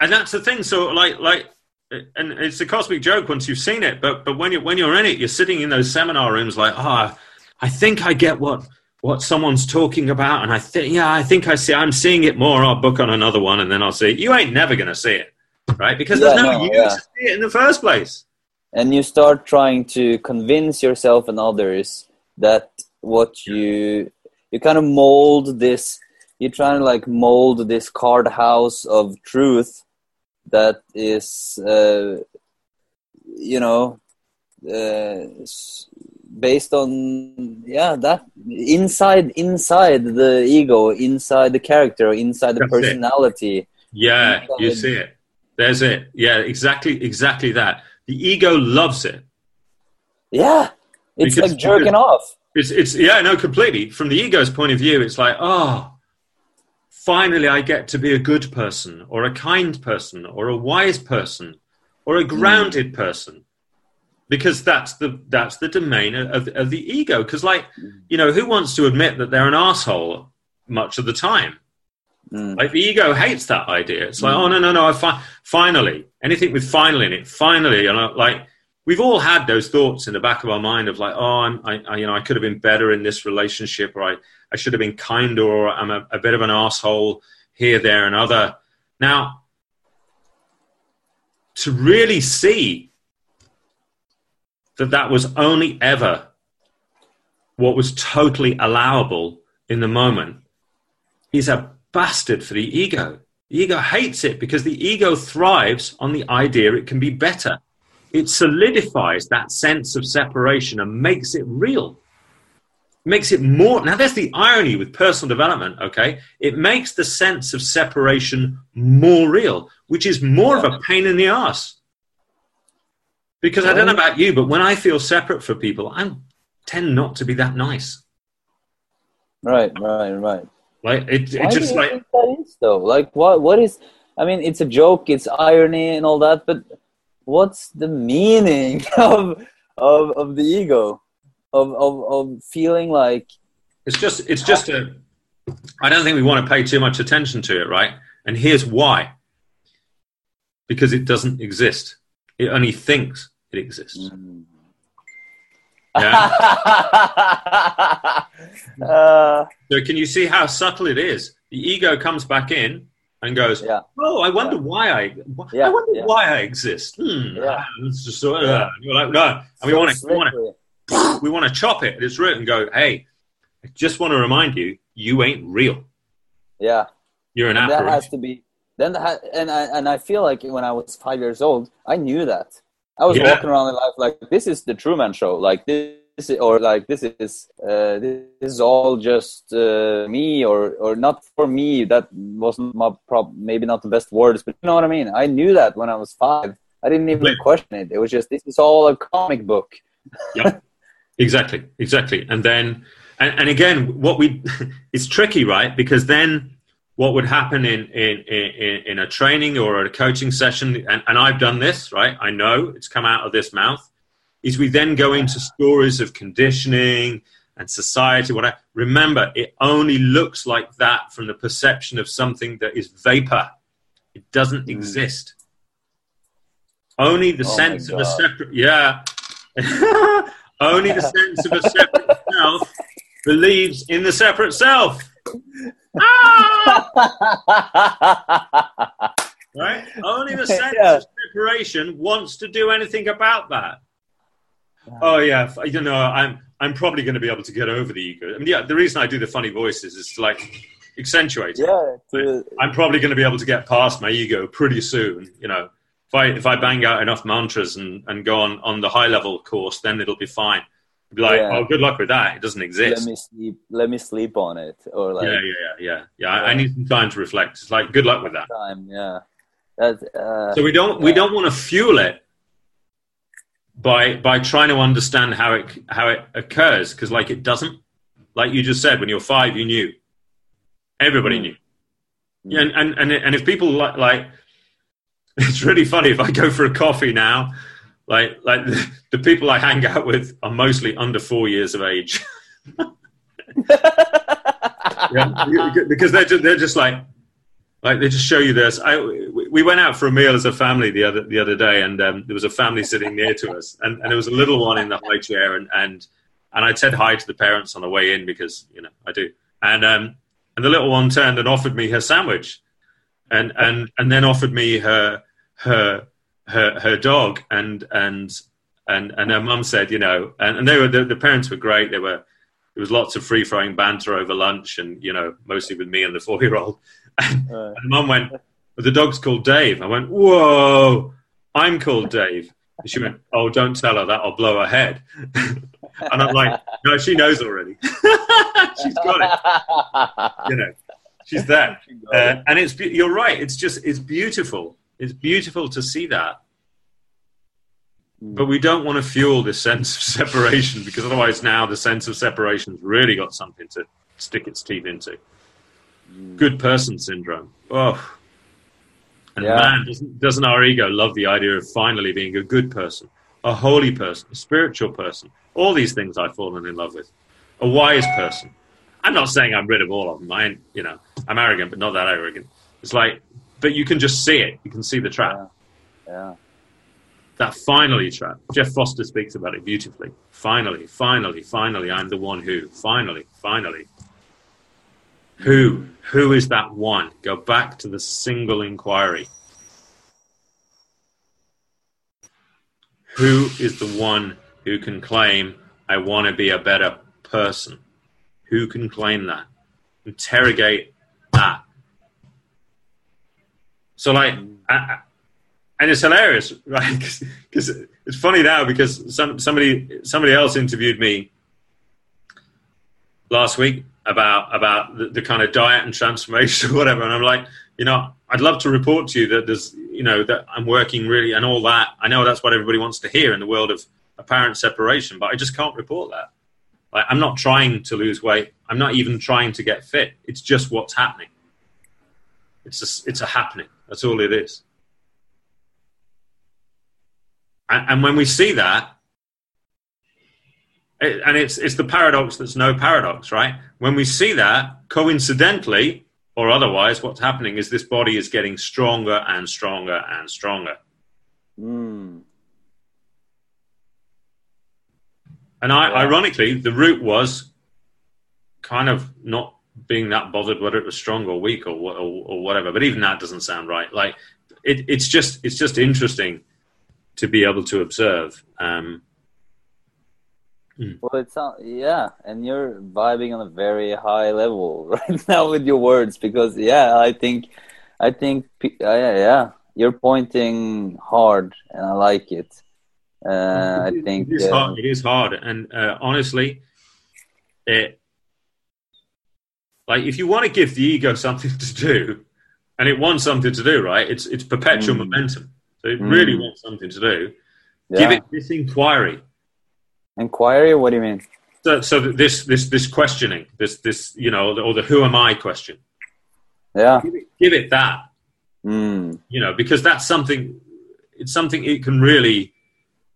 Speaker 2: and that's the thing. So like like, and it's a cosmic joke once you've seen it. But but when you when you're in it, you're sitting in those seminar rooms like, ah, I think I get what what someone's talking about, and I think yeah, I think I see. I'm seeing it more. I'll book on another one, and then I'll see it. You ain't never gonna see it, right? Because there's no,
Speaker 3: no,
Speaker 2: you
Speaker 3: yeah.
Speaker 2: to see it in the first place.
Speaker 3: and you start trying to convince yourself and others that what you you kind of mold this you're trying to like mold this card house of truth that is uh, you know uh, based on yeah that inside inside the ego inside the character inside the
Speaker 2: That's it.
Speaker 3: personality
Speaker 2: Yeah, you see it. There's it. Yeah, exactly, exactly that. The ego loves it.
Speaker 3: yeah it's
Speaker 2: Because-
Speaker 3: like jerking off
Speaker 2: It's, it's yeah, no, completely. From the ego's point of view, it's like, oh, finally, I get to be a good person, or a kind person, or a wise person, or a hmm. grounded person, because that's the that's the domain of of the ego. Because, like, you know, who wants to admit that they're an asshole much of the time?
Speaker 3: Mm.
Speaker 2: Like the ego hates that idea. It's like, oh no, no, no! I fi- finally anything with finally in it. Finally, and I, like we've all had those thoughts in the back of our mind of like, oh, I'm, I, I, you know, I could have been better in this relationship, or I, I should have been kinder, or I'm a, a bit of an asshole here, there, and other. Now, to really see that that was only ever what was totally allowable in the moment is a bastard for the ego. The ego hates it because the ego thrives on the idea it can be better. It solidifies that sense of separation and makes it real. Makes it more. Now, there's the irony with personal development, okay? It makes the sense of separation more real, which is more of a pain in the ass. Because I don't know about you, but when I feel separate for people, I tend not to be that nice.
Speaker 3: Right, right, right.
Speaker 2: Like it, it
Speaker 3: do
Speaker 2: just
Speaker 3: you
Speaker 2: like
Speaker 3: think that is though? Like, what? What is? I mean, it's a joke, it's irony and all that, but what's the meaning of of of the ego, of of of feeling like?
Speaker 2: It's just it's just a I don't think we want to pay too much attention to it, right? And here's why. Because it doesn't exist. It only thinks it exists. Yeah.
Speaker 3: uh,
Speaker 2: So can you see how subtle it is? The ego comes back in and goes,
Speaker 3: yeah,
Speaker 2: "Oh, I wonder
Speaker 3: Yeah.
Speaker 2: why I, wh-
Speaker 3: Yeah,
Speaker 2: I wonder why I exist." Hmm.
Speaker 3: Yeah.
Speaker 2: ah, just uh, you're like, no, and we want to, we want to, we want to chop it at its root and go, "Hey, I just want to remind you, you ain't real.
Speaker 3: Yeah,
Speaker 2: You're an
Speaker 3: and that has to be. Then ha- and I and I feel like when I was five years old, I knew that. I was
Speaker 2: Yeah.
Speaker 3: walking around in life like this is the Truman Show, like this, is, or like this is uh, this is all just uh, me, or or not for me. That wasn't my prob. Maybe not the best words, but you know what I mean. I knew that when I was five. I didn't even question it. It was just this is all a comic book.
Speaker 2: Yeah, exactly, exactly. And then, and, and again, what we, it's tricky, right? Because then what would happen in, in, in, in a training or a coaching session, and, and I've done this, right? I know it's come out of this mouth, is we then go into stories of conditioning and society, What I Remember, it only looks like that from the perception of something that is vapor. It doesn't
Speaker 3: Mm.
Speaker 2: exist. Only the
Speaker 3: Oh
Speaker 2: sense of a separate, yeah. Only the sense of a separate self believes in the separate self. Ah! Right? Only the sense
Speaker 3: Yeah.
Speaker 2: of separation wants to do anything about that. Oh yeah, you know, I'm I'm probably going to be able to get over the ego. I mean, yeah, the reason I do the funny voices is to like accentuate. it.
Speaker 3: yeah, to,
Speaker 2: I'm probably going to be able to get past my ego pretty soon, you know. if I if I bang out enough mantras and, and go on, on the high level course, then it'll be fine. Be like, yeah. oh, good luck with that. It doesn't exist.
Speaker 3: Let me sleep. Let me sleep on it, or like,
Speaker 2: yeah, yeah, yeah, yeah. yeah. I, I, need some time to reflect. It's like, good luck with that.
Speaker 3: Time, yeah. Uh,
Speaker 2: so we don't we don't want to fuel it by by trying to understand how it how it occurs because like it doesn't. Like you just said, when you're five, you knew. Everybody mm. knew. Yeah, and, and and and if people like like, it's really funny if I go for a coffee now like like the, people I hang out with are mostly under four years of age. yeah, because they're just, they're just like like they just show you this. I we went out for a meal as a family the other the other day, and um, there was a family sitting near to us, and, and there was a little one in the high chair, and and and I said hi to the parents on the way in because you know I do, and um and the little one turned and offered me her sandwich, and and and then offered me her her her her dog and and and and her mum said, you know, and, and they were the, the parents were great. There were there was lots of free flowing banter over lunch, and you know, mostly with me and the four year old. And, uh. and mum went, "The dog's called Dave." I went, "Whoa, I'm called Dave." And she went, "Oh, don't tell her that. I'll blow her head." and I'm like, "No, she knows already. she's got it. You know, she's there." Uh, and it's you're right. It's just it's beautiful it's beautiful to see that. But we don't want to fuel this sense of separation because otherwise, now the sense of separation's really got something to stick its teeth into. Mm. Good person syndrome. Oh. And yeah. man, doesn't, doesn't our ego love the idea of finally being a good person, a holy person, a spiritual person? All these things I've fallen in love with. A wise person. I'm not saying I'm rid of all of them. I, you know, I'm arrogant, but not that arrogant. It's like but you can just see it. You can see the trap.
Speaker 3: Yeah. yeah.
Speaker 2: That finally trap. Jeff Foster speaks about it beautifully. Finally, finally, finally, I'm the one who. Finally, finally. Who? Who is that one? Go back to the single inquiry. Who is the one who can claim, I want to be a better person? Who can claim that? Interrogate that. So like, mm. I, and it's hilarious, right? Because it's funny now because some, somebody somebody else interviewed me last week about about the, the, kind of diet and transformation or whatever, and I'm like, you know, I'd love to report to you that there's, you know, that I'm working really and all that. I know that's what everybody wants to hear in the world of apparent separation, but I just can't report that. Like, I'm not trying to lose weight. I'm not even trying to get fit. It's just what's happening. It's a, it's a happening. That's all it is. And, and when we see that, it, and it's it's the paradox that's no paradox, right? When we see that, coincidentally or otherwise, what's happening is this body is getting stronger and stronger and stronger.
Speaker 3: Mm.
Speaker 2: And I, yeah. ironically, the root was kind of not being that bothered whether it was strong or weak or, or, or whatever. But even that doesn't sound right. Like it, it's just it's just interesting to be able to observe. Um,
Speaker 3: hmm. Well, it's yeah, and you're vibing on a very high level right now with your words because yeah, I think, I think, uh, yeah, yeah, you're pointing hard, and I like it. Uh, I think
Speaker 2: it is, hard. It is hard, and uh, honestly, it like if you want to give the ego something to do, and it wants something to do, right? It's it's perpetual mm. momentum. So it mm. really wants something to do. Yeah. Give it this inquiry.
Speaker 3: Inquiry? What do you mean?
Speaker 2: So, so this this this questioning, this this you know, or the who am I question.
Speaker 3: Yeah.
Speaker 2: Give it, give it that.
Speaker 3: Mm.
Speaker 2: You know, because that's something. It's something it can really,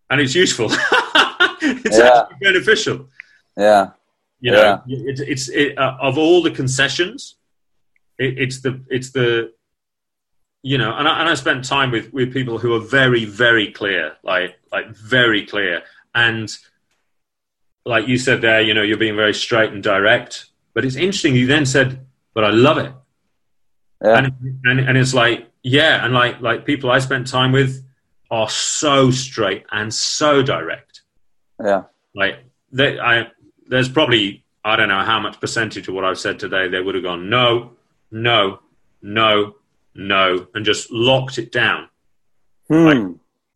Speaker 2: and it's useful. it's yeah. actually beneficial.
Speaker 3: Yeah.
Speaker 2: You know, yeah. it, it's it, uh, of all the concessions, it, it's the it's the you know, and I, and I spent time with with people who are very very clear, like like very clear, and like you said there, you know, you're being very straight and direct. But it's interesting. You then said, "But I love it," yeah. and, and and it's like yeah, and like like people I spent time with are so straight and so direct.
Speaker 3: Yeah,
Speaker 2: like they I there's probably I don't know how much percentage of what I've said today they would have gone no, no, no, no, and just locked it down.
Speaker 3: Hmm.
Speaker 2: Like,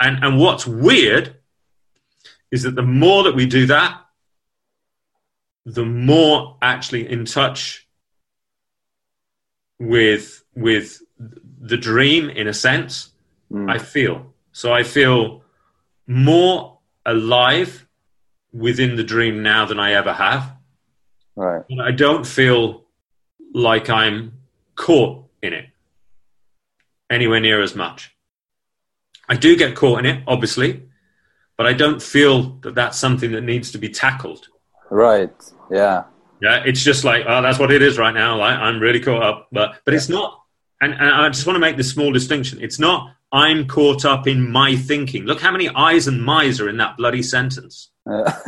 Speaker 2: and and what's weird is that the more that we do that, the more actually in touch with with the dream in a sense
Speaker 3: Hmm.
Speaker 2: I feel. So I feel more alive within the dream now than I ever have.
Speaker 3: Right.
Speaker 2: And I don't feel like I'm caught in it anywhere near as much. I do get caught in it, obviously, but I don't feel that that's something that needs to be tackled.
Speaker 3: Right. Yeah.
Speaker 2: Yeah, it's just like, oh, that's what it is right now. Like, I'm really caught up, but but it's not. And, and I just want to make this small distinction. It's not. I'm caught up in my thinking. Look how many I's and my's are in that bloody sentence.
Speaker 3: Uh,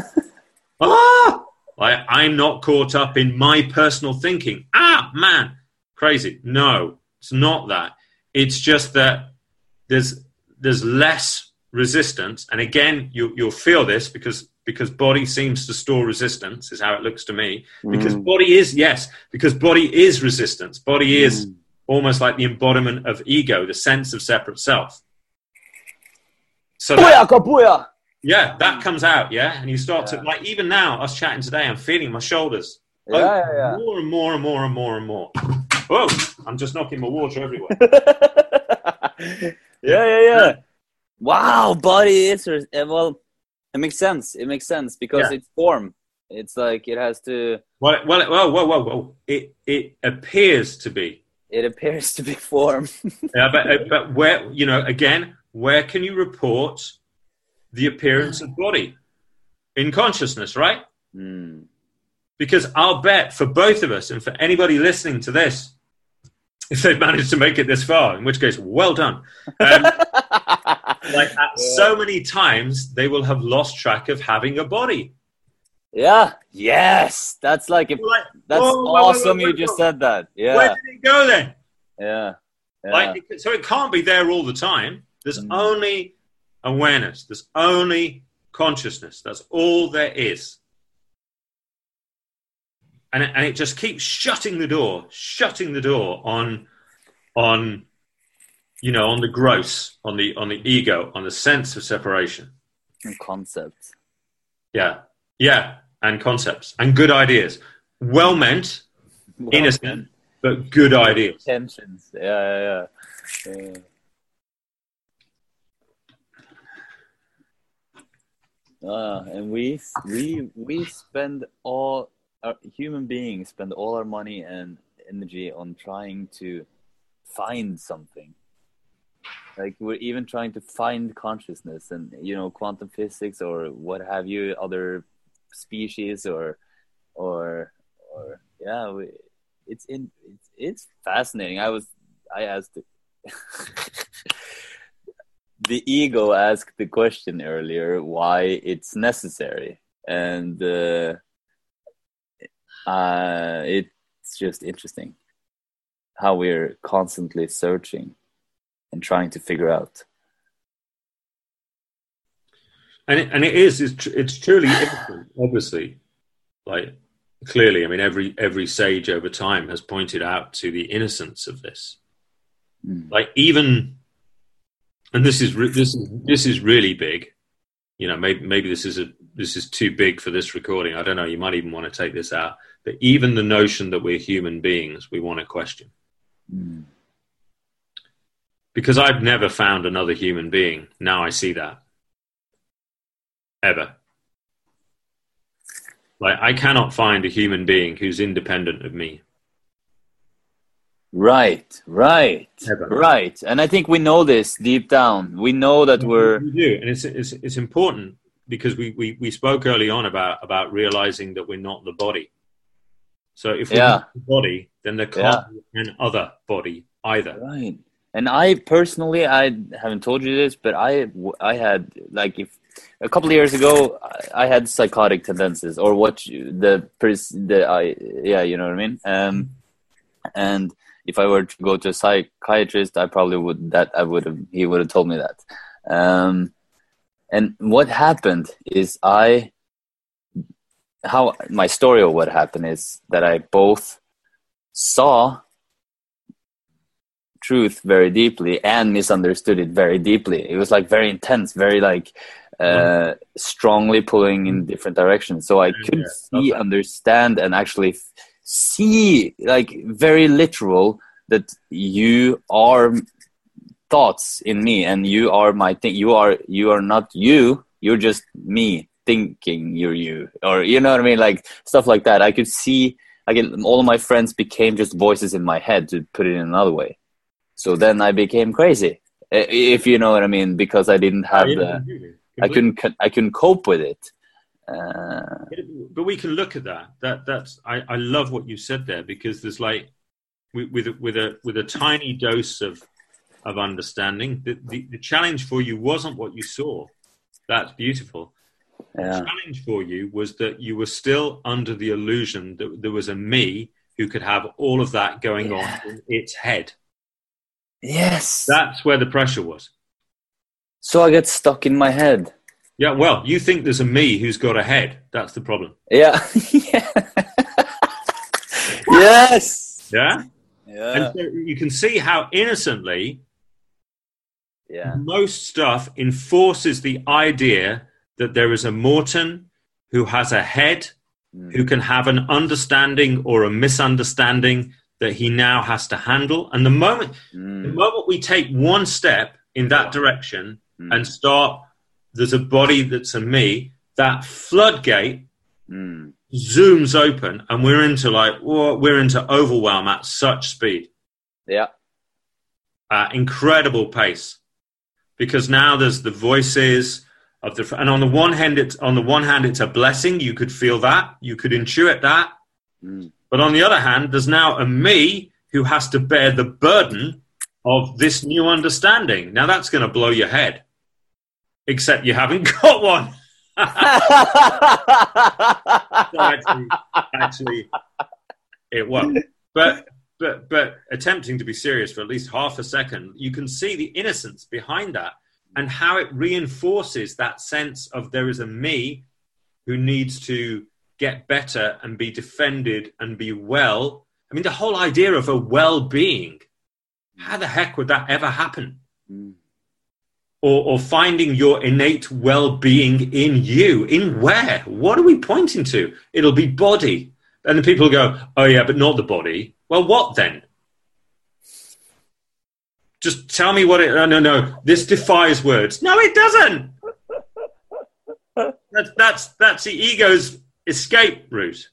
Speaker 2: Ah, like I'm not caught up in my personal thinking. Ah, man, crazy. No, it's not that. It's just that there's there's less resistance, and again, you you'll feel this because because body seems to store resistance is how it looks to me. Because
Speaker 3: Mm.
Speaker 2: body is yes, because body is resistance. Body is
Speaker 3: Mm.
Speaker 2: almost like the embodiment of ego, the sense of separate self. So that,
Speaker 3: Booyah, booyah.
Speaker 2: Yeah, that comes out, yeah, and you start
Speaker 3: Yeah.
Speaker 2: to like even now, us chatting today, I'm feeling my shoulders
Speaker 3: Yeah, yeah, yeah.
Speaker 2: more and more and more and more and more. Whoa! I'm just knocking my water everywhere.
Speaker 3: yeah, yeah, yeah. Wow, body is uh, well. It makes sense. It makes sense because it's form. It's like it has to.
Speaker 2: well, well, whoa, whoa, whoa! It it appears to be,
Speaker 3: It appears to be form.
Speaker 2: yeah, but but where you know again, where can you report the appearance of body in consciousness, right?
Speaker 3: Hmm.
Speaker 2: Because I'll bet for both of us and for anybody listening to this, if they've managed to make it this far, in which case, well done. Um, like at so many times, they will have lost track of having a body.
Speaker 3: yeah. Yes. That's like a,
Speaker 2: Like,
Speaker 3: that's
Speaker 2: whoa, whoa,
Speaker 3: awesome.
Speaker 2: whoa,
Speaker 3: you just said that. Yeah.
Speaker 2: Where did it go then?
Speaker 3: Yeah. Yeah.
Speaker 2: Like, so it can't be there all the time. There's
Speaker 3: Mm.
Speaker 2: only awareness. There's only consciousness. That's all there is. And it, and it just keeps shutting the door, shutting the door on, on, you know, on the gross, on the on the ego, on the sense of separation.
Speaker 3: And concepts.
Speaker 2: Yeah, yeah, and concepts and good ideas, well meant, innocent, but good ideas.
Speaker 3: Tensions. Yeah, yeah, yeah. yeah. Ah, and we we we spend all our human beings spend all our money and energy on trying to find something. Like we're even trying to find consciousness and you know quantum physics or what have you, other species or or or yeah, we, it's in it's, it's fascinating. I was I asked the ego asked the question earlier why it's necessary. And uh, uh, it's just interesting how we're constantly searching and trying to figure out.
Speaker 2: And it, and it is it's, tr- it's truly obviously. Like clearly i mean every every sage over time has pointed out to the innocence of this.
Speaker 3: Mm.
Speaker 2: like even and this is re- this is this is really big. You know maybe maybe this is a this is too big for this recording. I don't know. You might even want to take this out. But even the notion that we're human beings we want to question.
Speaker 3: Mm.
Speaker 2: because i've never found another human being. Now i see that. Ever. Like i cannot find a human being who's independent of me
Speaker 3: right right right and i think we know this deep down we know that we're
Speaker 2: We do, and it's it's it's important because we, we we spoke early on about about realizing that we're not the body. So if we're
Speaker 3: Yeah.
Speaker 2: not the body, then there can't be an other body either.
Speaker 3: Right. And I personally, I haven't told you this, but I, I had like if a couple of years ago, I, had psychotic tendencies, or what you, the the I yeah, you know what I mean. Um, and if I were to go to a psychiatrist, I probably would that I would have he would have told me that. Um, and what happened is I how my story of what happened is that I both saw truth very deeply and misunderstood it very deeply. It was like very intense, very like uh, strongly pulling in different directions. So I could
Speaker 2: Yeah,
Speaker 3: see,
Speaker 2: okay.
Speaker 3: understand, and actually see, like very literal, that you are thoughts in me, and you are my thing. You are you are not you. You're just me thinking you're you, or you know what I mean, like stuff like that. I could see. i Like all of my friends became just voices in my head, to put it in another way. So then I became crazy, if you know what I mean, because I didn't have
Speaker 2: Yeah,
Speaker 3: the. I couldn't I couldn't cope with it. Uh,
Speaker 2: but we can look at that. That that's I, I love what you said there because there's like with with a, with a with a tiny dose of of understanding. The, the the challenge for you wasn't what you saw. That's beautiful.
Speaker 3: yeah,
Speaker 2: The challenge for you was that you were still under the illusion that there was a me who could have all of that going
Speaker 3: Yeah.
Speaker 2: on in its head.
Speaker 3: yes.
Speaker 2: That's where the pressure was.
Speaker 3: so I get stuck in my head.
Speaker 2: Yeah, well, you think there's a me who's got a head. That's the problem.
Speaker 3: Yeah. yeah. yes.
Speaker 2: Yeah?
Speaker 3: Yeah.
Speaker 2: And so you can see how innocently
Speaker 3: Yeah.
Speaker 2: most stuff enforces the idea that there is a Morten who has a head, who can have an understanding or a misunderstanding that he now has to handle. And the moment, the
Speaker 3: Mm.
Speaker 2: moment we take one step in that direction
Speaker 3: Mm.
Speaker 2: and start, there's a body that's a me, that floodgate
Speaker 3: Mm.
Speaker 2: zooms open and we're into like, we're into overwhelm at such speed.
Speaker 3: Yeah.
Speaker 2: at incredible pace because now there's the voices of the and on the one hand it's on the one hand it's a blessing you could feel that you could intuit that
Speaker 3: Mm.
Speaker 2: but on the other hand there's now a me who has to bear the burden of this new understanding now that's going to blow your head except you haven't got one actually, actually it won't. But but but attempting to be serious for at least half a second, you can see the innocence behind that and how it reinforces that sense of there is a me who needs to get better and be defended and be well. I mean, the whole idea of a well-being. How the heck would that ever happen?
Speaker 3: Mm.
Speaker 2: Or, or finding your innate well-being in you. In where? What are we pointing to? It'll be body. And then people go oh yeah but not the body. Well what then? Just tell me what it no no no. This defies words. No it doesn't! That's that's that's the ego's escape route.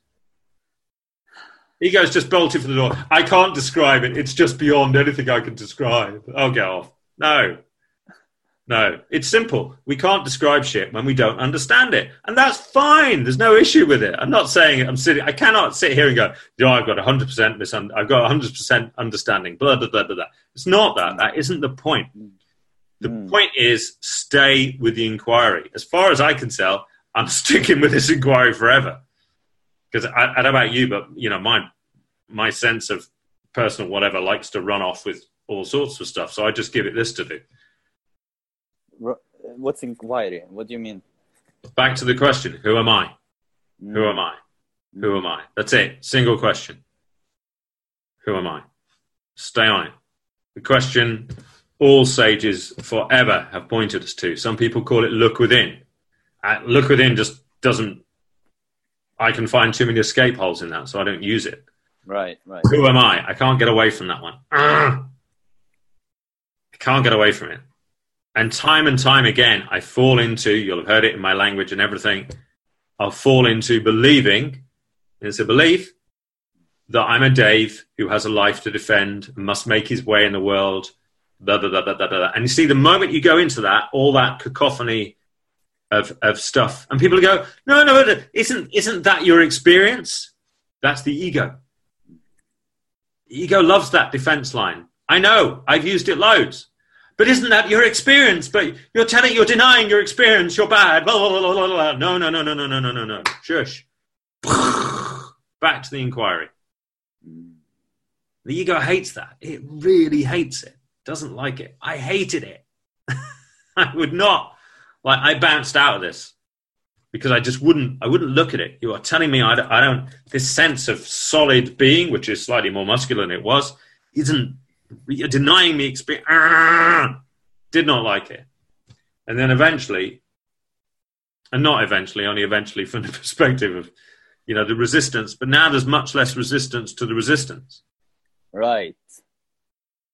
Speaker 2: Ego's just bolted for the door. I can't describe it. It's just beyond anything i can describe. I'll get off. No no, it's simple. We can't describe shit when we don't understand it, and that's fine. There's no issue with it. I'm not saying I'm sitting. I cannot sit here and go, "No, I've got 100 percent misun- I've got 100 percent understanding." Blah blah blah blah blah. It's not that. That isn't the point. The
Speaker 3: Mm.
Speaker 2: point is stay with the inquiry. As far as I can tell, I'm sticking with this inquiry forever. Because I, I don't know about you, but you know, my my sense of personal whatever likes to run off with all sorts of stuff. So I just give it this to do.
Speaker 3: What's inquiry? What do you mean?
Speaker 2: Back to the question: Who am I?
Speaker 3: Mm.
Speaker 2: Who am I? Who am I? That's it. Single question. Who am I? Stay on it. The question all sages forever have pointed us to. Some people call it look within. Uh, look within just doesn't. I can find too many escape holes in that, so I don't use it.
Speaker 3: Right, right.
Speaker 2: Who am I? I can't get away from that one. Ugh. I can't get away from it. And time and time again, I fall into, you'll have heard it in my language and everything, I'll fall into believing, it's a belief, that I'm a Dave who has a life to defend, must make his way in the world, blah, blah, blah, blah, blah, blah. And you see, the moment you go into that, all that cacophony of, of stuff, and people go, no, no, no, isn't, isn't that your experience? That's the ego. Ego loves that defense line. I know, I've used it loads. But isn't that your experience? But you're telling, you're denying your experience. You're bad. Blah, blah, blah, blah, blah. No, no, no, no, no, no, no, no, no. Shush. Back to the inquiry. The ego hates that. It really hates it. Doesn't like it. I hated it. I would not. Like I bounced out of this because I just wouldn't. I wouldn't look at it. You are telling me I. I don't this sense of solid being, which is slightly more muscular than it was, isn't You're denying me experience. Ah! Did not like it. And then eventually, and not eventually, only eventually from the perspective of, you know, the resistance. But now there's much less resistance to the resistance.
Speaker 3: Right.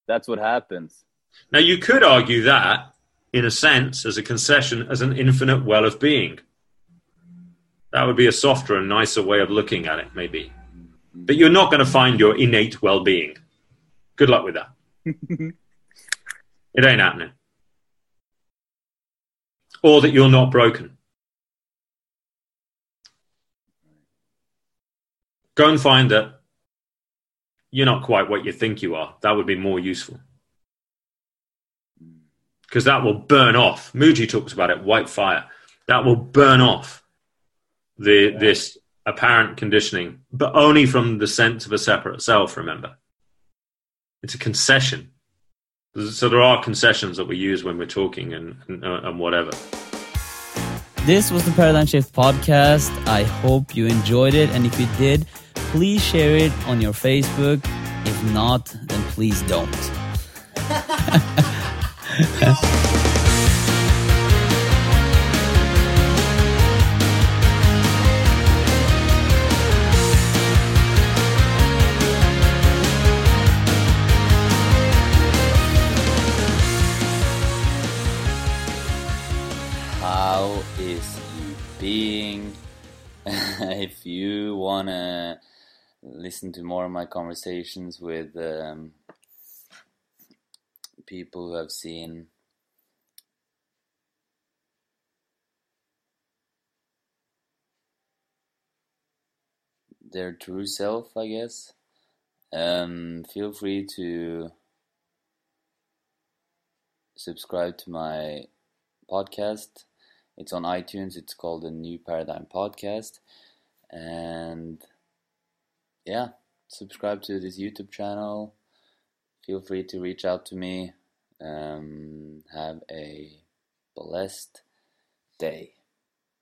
Speaker 3: That's what happens.
Speaker 2: Now you could argue that, in a sense, as a concession, as an infinite well of being. That would be a softer and nicer way of looking at it, maybe. But you're not going to find your innate well being. Good luck with that. it ain't happening. Or that you're not broken. Go and find that you're not quite what you think you are. That would be more useful. Because that will burn off. Mooji talks about it, white fire. That will burn off the, yeah. this apparent conditioning, but only from the sense of a separate self, remember. It's a concession. So there are concessions that we use when we're talking and, and, uh, and whatever.
Speaker 1: This was the Paradigm Shift podcast. I hope you enjoyed it. And if you did, please share it on your Facebook. If not, then please don't.
Speaker 3: if you wanna listen to more of my conversations with um, people who have seen their true self, I guess. Um, feel free to subscribe to my podcast. It's on iTunes. It's called the New Paradigm Podcast. And yeah, subscribe to this YouTube channel. Feel free to reach out to me. Um, have a blessed day.